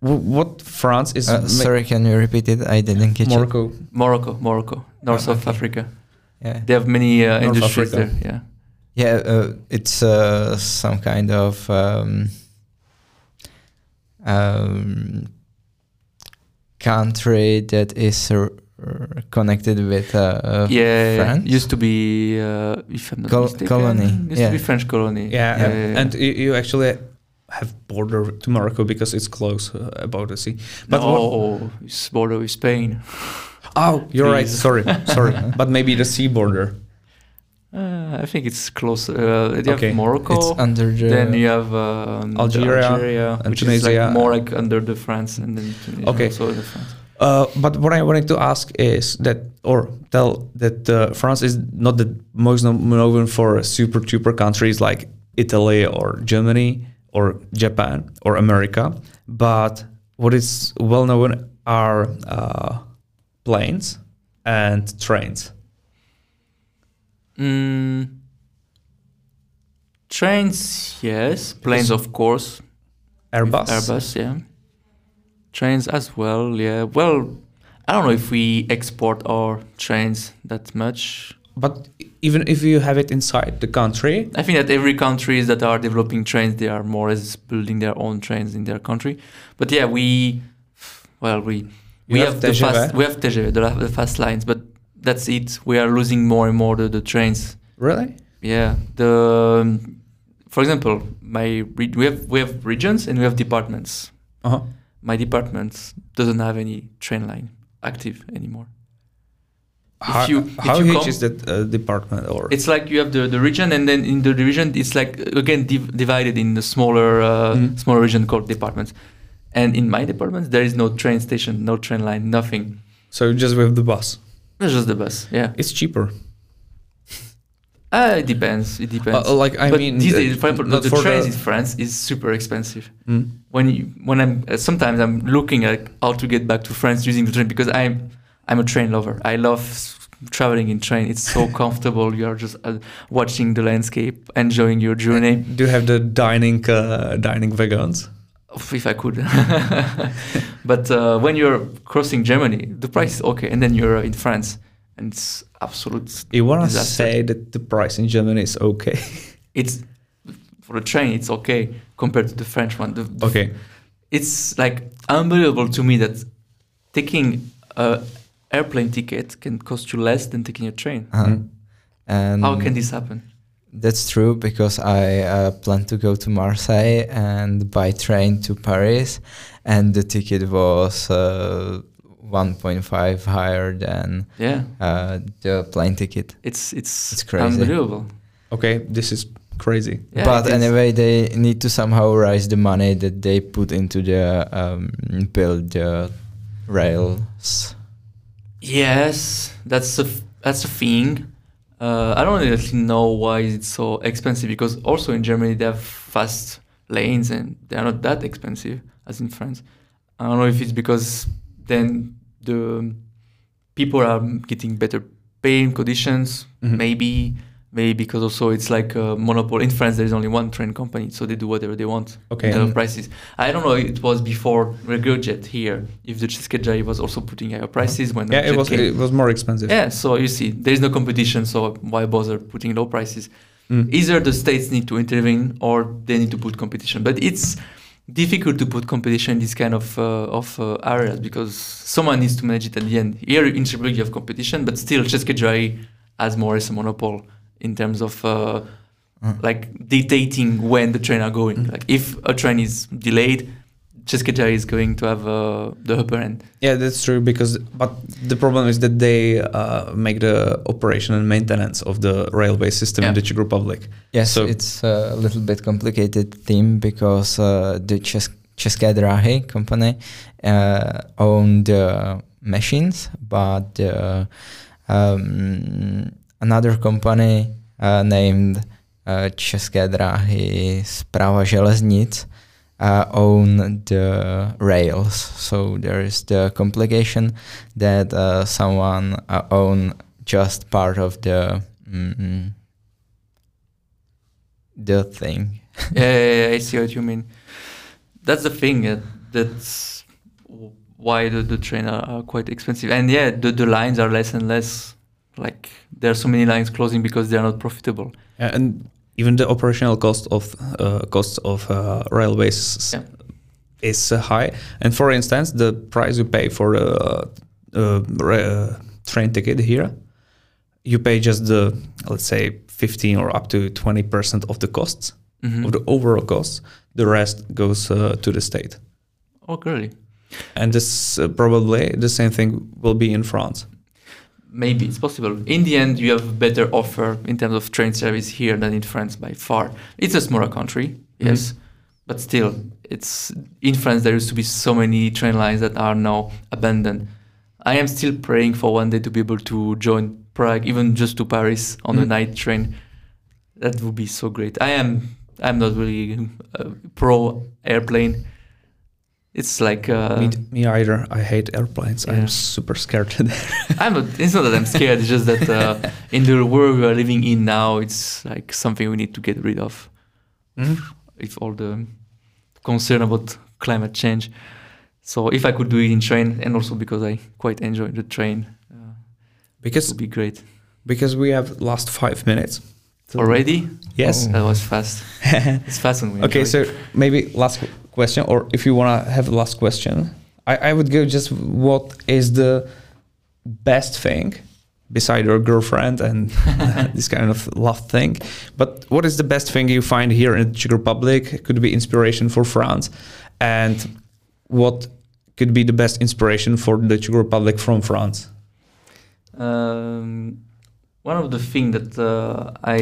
w- what France is Uh, ma- sorry, can you repeat it? I didn't catch Morocco. Morocco, Morocco, North Ah, of okay. Africa. Yeah. They have many uh, industries Africa. there. Yeah. Yeah, uh, it's uh, some kind of um, um, country that is uh, connected with uh, uh, yeah, France. used to be, uh, if I'm not Col- mistaken, colony, Used yeah. to be French colony. Yeah, yeah, and, and you, you actually have border to Morocco because it's close uh, about the sea. But no, what- it's border with Spain. oh, you're right. Sorry, sorry. but maybe the sea border. Uh, I think it's close. Uh, you Okay. have Morocco. It's under the. then you have um, Algeria Algeria and which is like more like under the France, and then Tunisia Okay. also the France. Uh, but what I wanted to ask is that, or tell that uh, France is not the most known for super super countries like Italy or Germany or Japan or America, but what is well known are uh, planes and trains. Mm, trains, yes. Planes, of course. Airbus. Airbus, yeah. Trains as well, yeah. Well, I don't know if we export our trains that much. But even if you have it inside the country, I think that every countries that are developing trains, they are more or less building their own trains in their country. But yeah, we, well, we we have, have the fast we have TGV, the, the fast lines, but that's it. We are losing more and more the, the trains. really? Yeah, the um, for example, my we have we have regions and we have departments. Uh-huh. My department doesn't have any train line active anymore. How, you- if how you huge come- is that uh, department? Or It's like you have the, the region, and then in the region, it's like again div- divided in the smaller uh, Mhm. smaller region called departments. And in my department, there is no train station, no train line, nothing. so just with the bus, It's just the bus. Yeah, it's cheaper. Uh, it depends. It depends. Uh, like I but mean, these uh, days, for example, the trains the- in France is super expensive. Mm. when you when I'm uh, sometimes I'm looking at how to get back to France using the train because I'm I'm a train lover. I love traveling in train. It's so comfortable. You are just uh, watching the landscape, enjoying your journey. Do you have the dining uh, dining wagons? If I could, but uh, when you're crossing Germany, the price is okay, and then you're in France, and it's absolute. You want to say that the price in Germany is okay? It's for the train. It's okay compared to the French one. The, the okay. it's like unbelievable to me that taking a airplane ticket can cost you less than taking a train. Uh, Mm. and How can this happen? That's true because I uh, plan to go to Marseille and by train to Paris, and the ticket was uh, 1.5 higher than Yeah, uh, the plane ticket. it's it's, It's crazy. unbelievable. Okay, this is crazy. Yeah, but anyway, they need to somehow raise the money that they put into the um, build the rails. Yes, that's a f- that's a thing. Uh, I don't really know why it's so expensive because also in Germany they have fast lanes and they are not that expensive as in France. I don't know if it's because then the people are getting better paying conditions, Mhm. maybe. Maybe because also it's like a monopoly. In France, there is only one train company, so they do whatever they want Okay. in terms of prices. I don't know. It was before Regiojet here. If the Cesarei was also putting higher prices when yeah, it was came. it was more expensive. Yeah, so you see, there is no competition, so why bother putting low prices? Mm. Either the states need to intervene or they need to put competition. But it's difficult to put competition in this kind of uh, of uh, areas because someone needs to manage it at the end. Here in Cherbourg you have competition, but still Cesarei has more as a monopoly in terms of uh, Mm. like dictating when the train are going. Mm. Like if a train is delayed, Cesarei is going to have uh, the upper end. Yeah, that's true. Because but the problem is that they uh, make the operation and maintenance of the railway system in the Czech Republic. Yes, So- it's a little bit complicated theme because uh, the Czech České dráhy company uh, own the machines, but uh, um, another company uh, named uh, České dráhy Správa železnic uh, own the rails. So there is the complication that uh, someone uh, own just part of the mm, the thing. yeah, yeah, yeah, I see what you mean. That's the thing. Uh, that's why the, the train are, are quite expensive. And yeah, the, the lines are less and less like there are so many lines closing because they are not profitable. and even the operational cost of uh, costs of uh, railways Yeah. is uh, high. And for instance, the price you pay for a ra- train ticket here, you pay just the let's say 15 or up to 20 percent of the costs Mhm. of the overall costs. The rest goes uh, to the state. Oh, really? And this uh, probably the same thing will be in France. Maybe it's possible. In the end, you have a better offer in terms of train service here than in France by far. It's a smaller country, yes, but still, it's in France. There used to be so many train lines that are now abandoned. I am still praying for one day to be able to join Prague, even just to Paris on a Mhm. night train. That would be so great. I am. I'm not really uh, pro airplane. It's like uh, me, me either. I hate airplanes. Yeah. I'm super scared. I'm not. It's not that I'm scared. It's just that uh, in the world we are living in now, it's like something we need to get rid of. Mhm. If all the concern about climate change. So if I could do it in train, and also because I quite enjoy the train, uh, it Because would be great. because we have last five minutes. Already? Yes. Oh. That was fast. It's fast when we okay, so maybe last question, or if you want to have the last question, I, I would go just what is the best thing beside your girlfriend and this kind of love thing, but what is the best thing you find here in the Czech Republic? Could be inspiration for France, and what could be the best inspiration for the Czech Republic from France? Um, one of the things that uh, I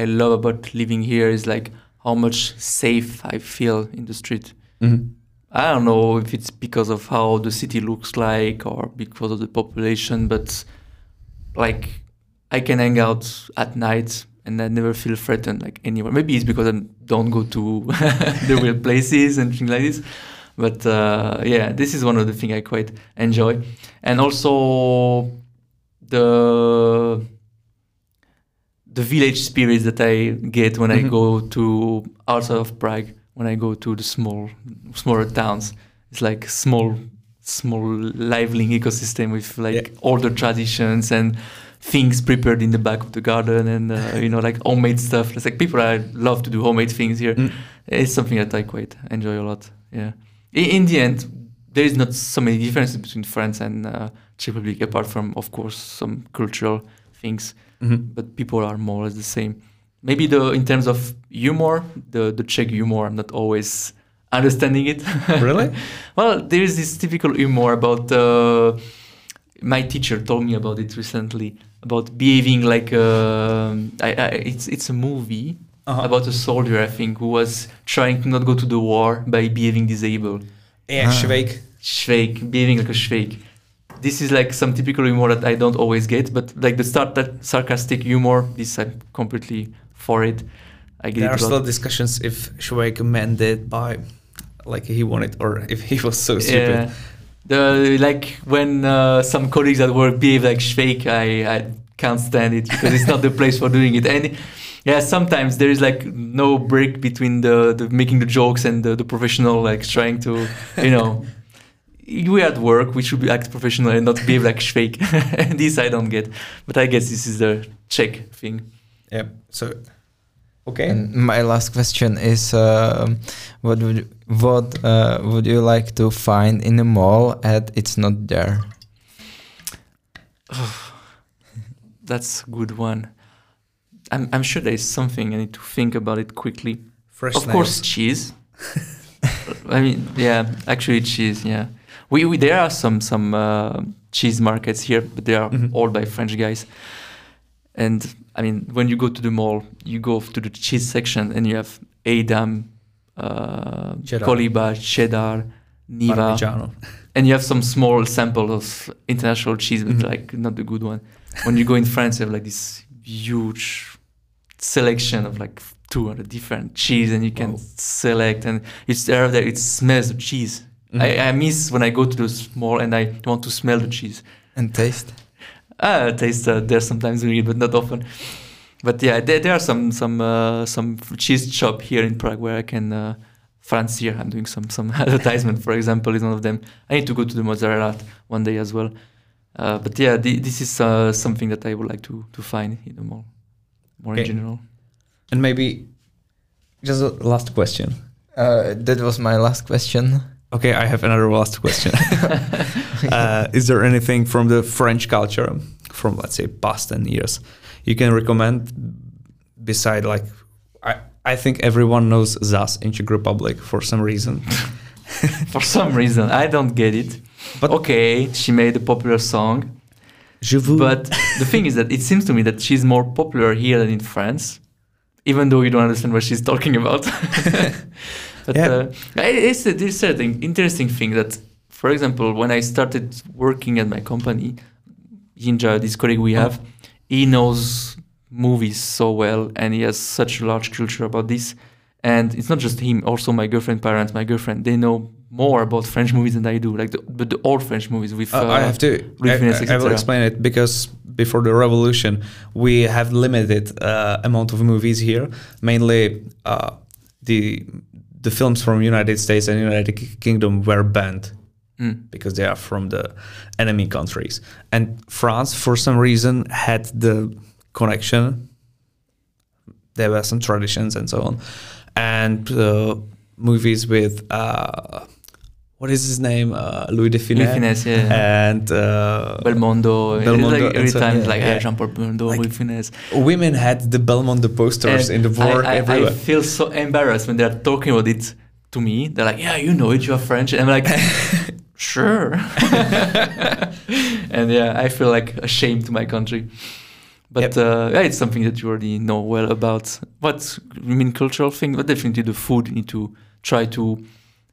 I love about living here is like how much safe I feel in the street. Mhm. I don't know if it's because of how the city looks like or because of the population, but like I can hang out at night and I never feel threatened like anywhere. Maybe it's because I don't go to the real places and things like this. But uh, yeah, this is one of the things I quite enjoy, and also the the village spirit that I get when I Mhm. go to outside of Prague, when I go to the small smaller towns. It's like small small lively ecosystem with like Yeah. older traditions and things prepared in the back of the garden and uh, you know like homemade stuff. It's like people I love to do homemade things here. Mm. It's something that I quite enjoy a lot. Yeah. In, in the end, there is not so many differences between France and uh, Czech Republic, apart from, of course, some cultural things. Mhm. But people are more or less the same. Maybe the in terms of humor, the the Czech humor, I'm not always understanding it. Really? well, there is this typical humor about. Uh, my teacher told me about it recently about behaving like uh, I, I, it's it's a movie Uh-huh. about a soldier I think who was trying to not go to the war by behaving disabled. Yeah, Ah. Schweik. Schweik, behaving like a Schweik. This is like some typical humor that I don't always get, but like the start that sarcastic humor, this I'm completely for it. I get There are still discussions if Schweik meant it by like he wanted or if he was so stupid. Yeah. The like when uh, some colleagues at work behave like Schweik, I, I can't stand it because it's not the place for doing it. And yeah, sometimes there is like no break between the, the making the jokes and the, the professional like trying to, you know, we at work we should be act professional and not behave like Schweik. and this I don't get, but I guess this is the Czech thing. Yeah. So, okay. And my last question is, um, what would what uh, would you like to find in a mall and it's not there? That's a good one. I'm, I'm sure there is something I need to think about it quickly. Fresh of course, cheese. I mean, yeah, actually cheese. Yeah, we, we there are some some uh, cheese markets here, but they are Mhm. all by French guys. And I mean, when you go to the mall, you go to the cheese section and you have Edam, uh, Cheddar. Coliba, Cheddar, Niva, Parmigiano. and you have some small sample of international cheese, but Mhm. like not the good one. When you go in France, you have like this huge selection of like 200 different cheese, and you can Wow. select, and it's there. There, it smells of cheese. Mhm. I, I miss when I go to the mall and I want to smell the cheese. And taste? Ah, taste uh, there sometimes it, but not often. But yeah, there, there are some some uh, some cheese shop here in Prague where I can. Uh, France here, I'm doing some some advertisement. For example, is one of them. I need to go to the mozzarella one day as well. Uh, but yeah, thi- this is uh, something that I would like to to find you know more more Okay. in general. And maybe just a last question. Uh, that was my last question. Okay, I have another last question. uh, is there anything from the French culture, from let's say past 10 years, you can recommend beside like, I, I think everyone knows Zaz in Czech Republic for some reason. For some reason, I don't get it. But- But okay, she made a popular song. Je vous... But the thing is that it seems to me that she's more popular here than in France, even though you don't understand what she's talking about. But Yeah. uh, it's a, is an interesting thing that, for example, when I started working at my company, Yinja, this colleague we have, he knows movies so well and he has such a large culture about this. And it's not just him, also my girlfriend, parents, my girlfriend, they know more about French movies than I do, like the, but the old French movies with. Uh, I have to. I, I- I will explain it because before the revolution, we have limited uh, amount of movies here. Mainly, uh, the the films from United States and United Kingdom were banned Mm. because they are from the enemy countries. And France, for some reason, had the connection. There were some traditions and so on, and uh, movies with. Uh, what is his name? Uh, Louis de Funès. Louis yeah. And uh, Belmondo. Belmondo like every so- time yeah, like yeah. "Hey, Jean-Paul Belmondo, Like- Louis Funès. women had the Belmondo posters in the board I, I, everywhere. I feel so embarrassed when they're talking about it to me. They're like, "Yeah, you know it. You're French." And I'm like, "Sure." and yeah, I feel like ashamed to my country. But uh, yeah, it's something that you already know well about. What you mean cultural thing? But definitely the food. You need to try to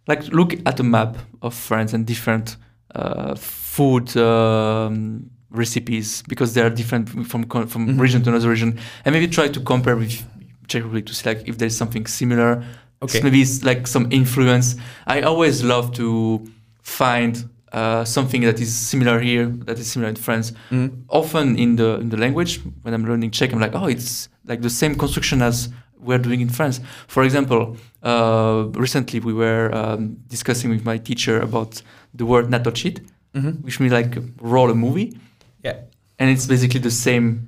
like look at a map of France and different uh, food um, recipes because they are different from from Mhm. region to another region, and maybe try to compare with Czech Republic to see like if there's something similar. Okay. Maybe it's like some influence. I always love to find uh, something that is similar here, that is similar in France. Mm. Often in the in the language, when I'm learning Czech, I'm like, oh, it's like the same construction as we're doing in France. For example, uh, recently we were um, discussing with my teacher about the word natočit, Mhm. which means like roll a movie, Yeah. and it's basically the same,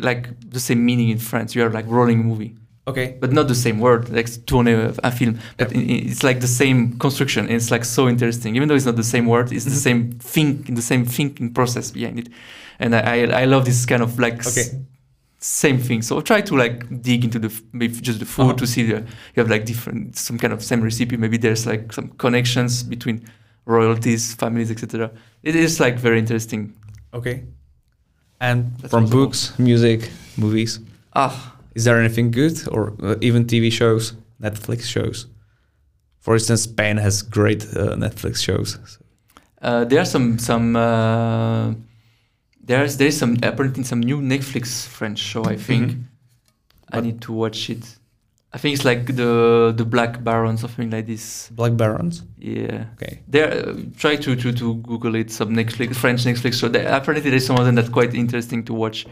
like the same meaning in France. You are like rolling a movie Okay. but not the same word, like tourner a film. But Yep. it's like the same construction. And it's like so interesting, even though it's not the same word. It's the Mhm. same think, the same thinking process behind it. And I, I, I love this kind of like s- Okay. Same thing. So I try to like dig into the maybe just the food Uh-huh. to see the you have like different some kind of same recipe. Maybe there's like some connections between royalties, families, etc. It is like very interesting. Okay. And That's from also cool. books, music, movies, Ah, is there anything good or uh, even TV shows, Netflix shows? For instance, Spain has great uh, Netflix shows. Uh, there are some some uh, there's there's some apparently some new Netflix French show I think Mhm. I What- need to watch it. I think it's like the the Black Baron something like this. Black Barons. Yeah, Okay. there. Uh, try to, to to Google it. Some Netflix French Netflix show. There, apparently there's some of them that's quite interesting to watch.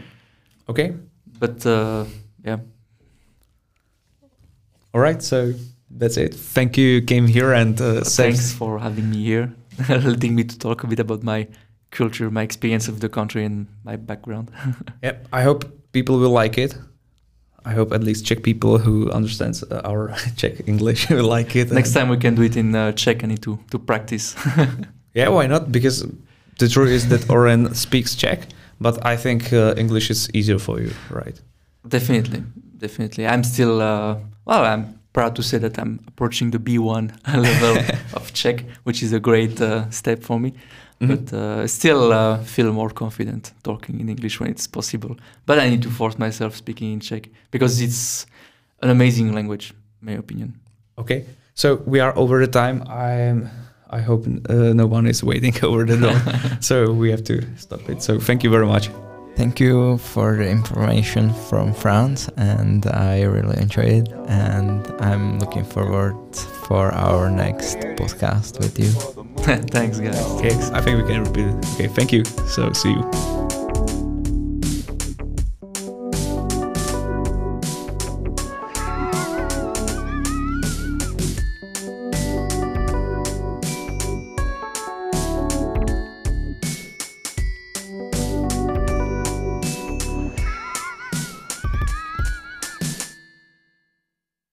Okay. But uh, yeah, All right. So that's it. Thank you. you Came here and uh, thanks for having me here, letting me to talk a bit about my culture, my experience of the country, and my background. Yep. I hope people will like it. I hope at least Czech people who understands uh, our Czech English will like it. Next time we can do it in uh, Czech. I need to to practice. Yeah, why not? Because the truth is that Oren speaks Czech, but I think uh, English is easier for you, right? Definitely, definitely. I'm still uh, well. I'm proud to say that I'm approaching the B1 level of Czech, which is a great uh, step for me. Mhm. But uh, still uh, feel more confident talking in English when it's possible. But I need to force myself speaking in Czech because it's an amazing language, in my opinion. Okay, so we are over the time. I'm. I hope uh, no one is waiting over the door, so we have to stop it. So thank you very much. Thank you for the information from France, and I really enjoyed it. And I'm looking forward for our next podcast with you. Thanks, guys. Okay, I think we can repeat it. Okay, thank you. So see you.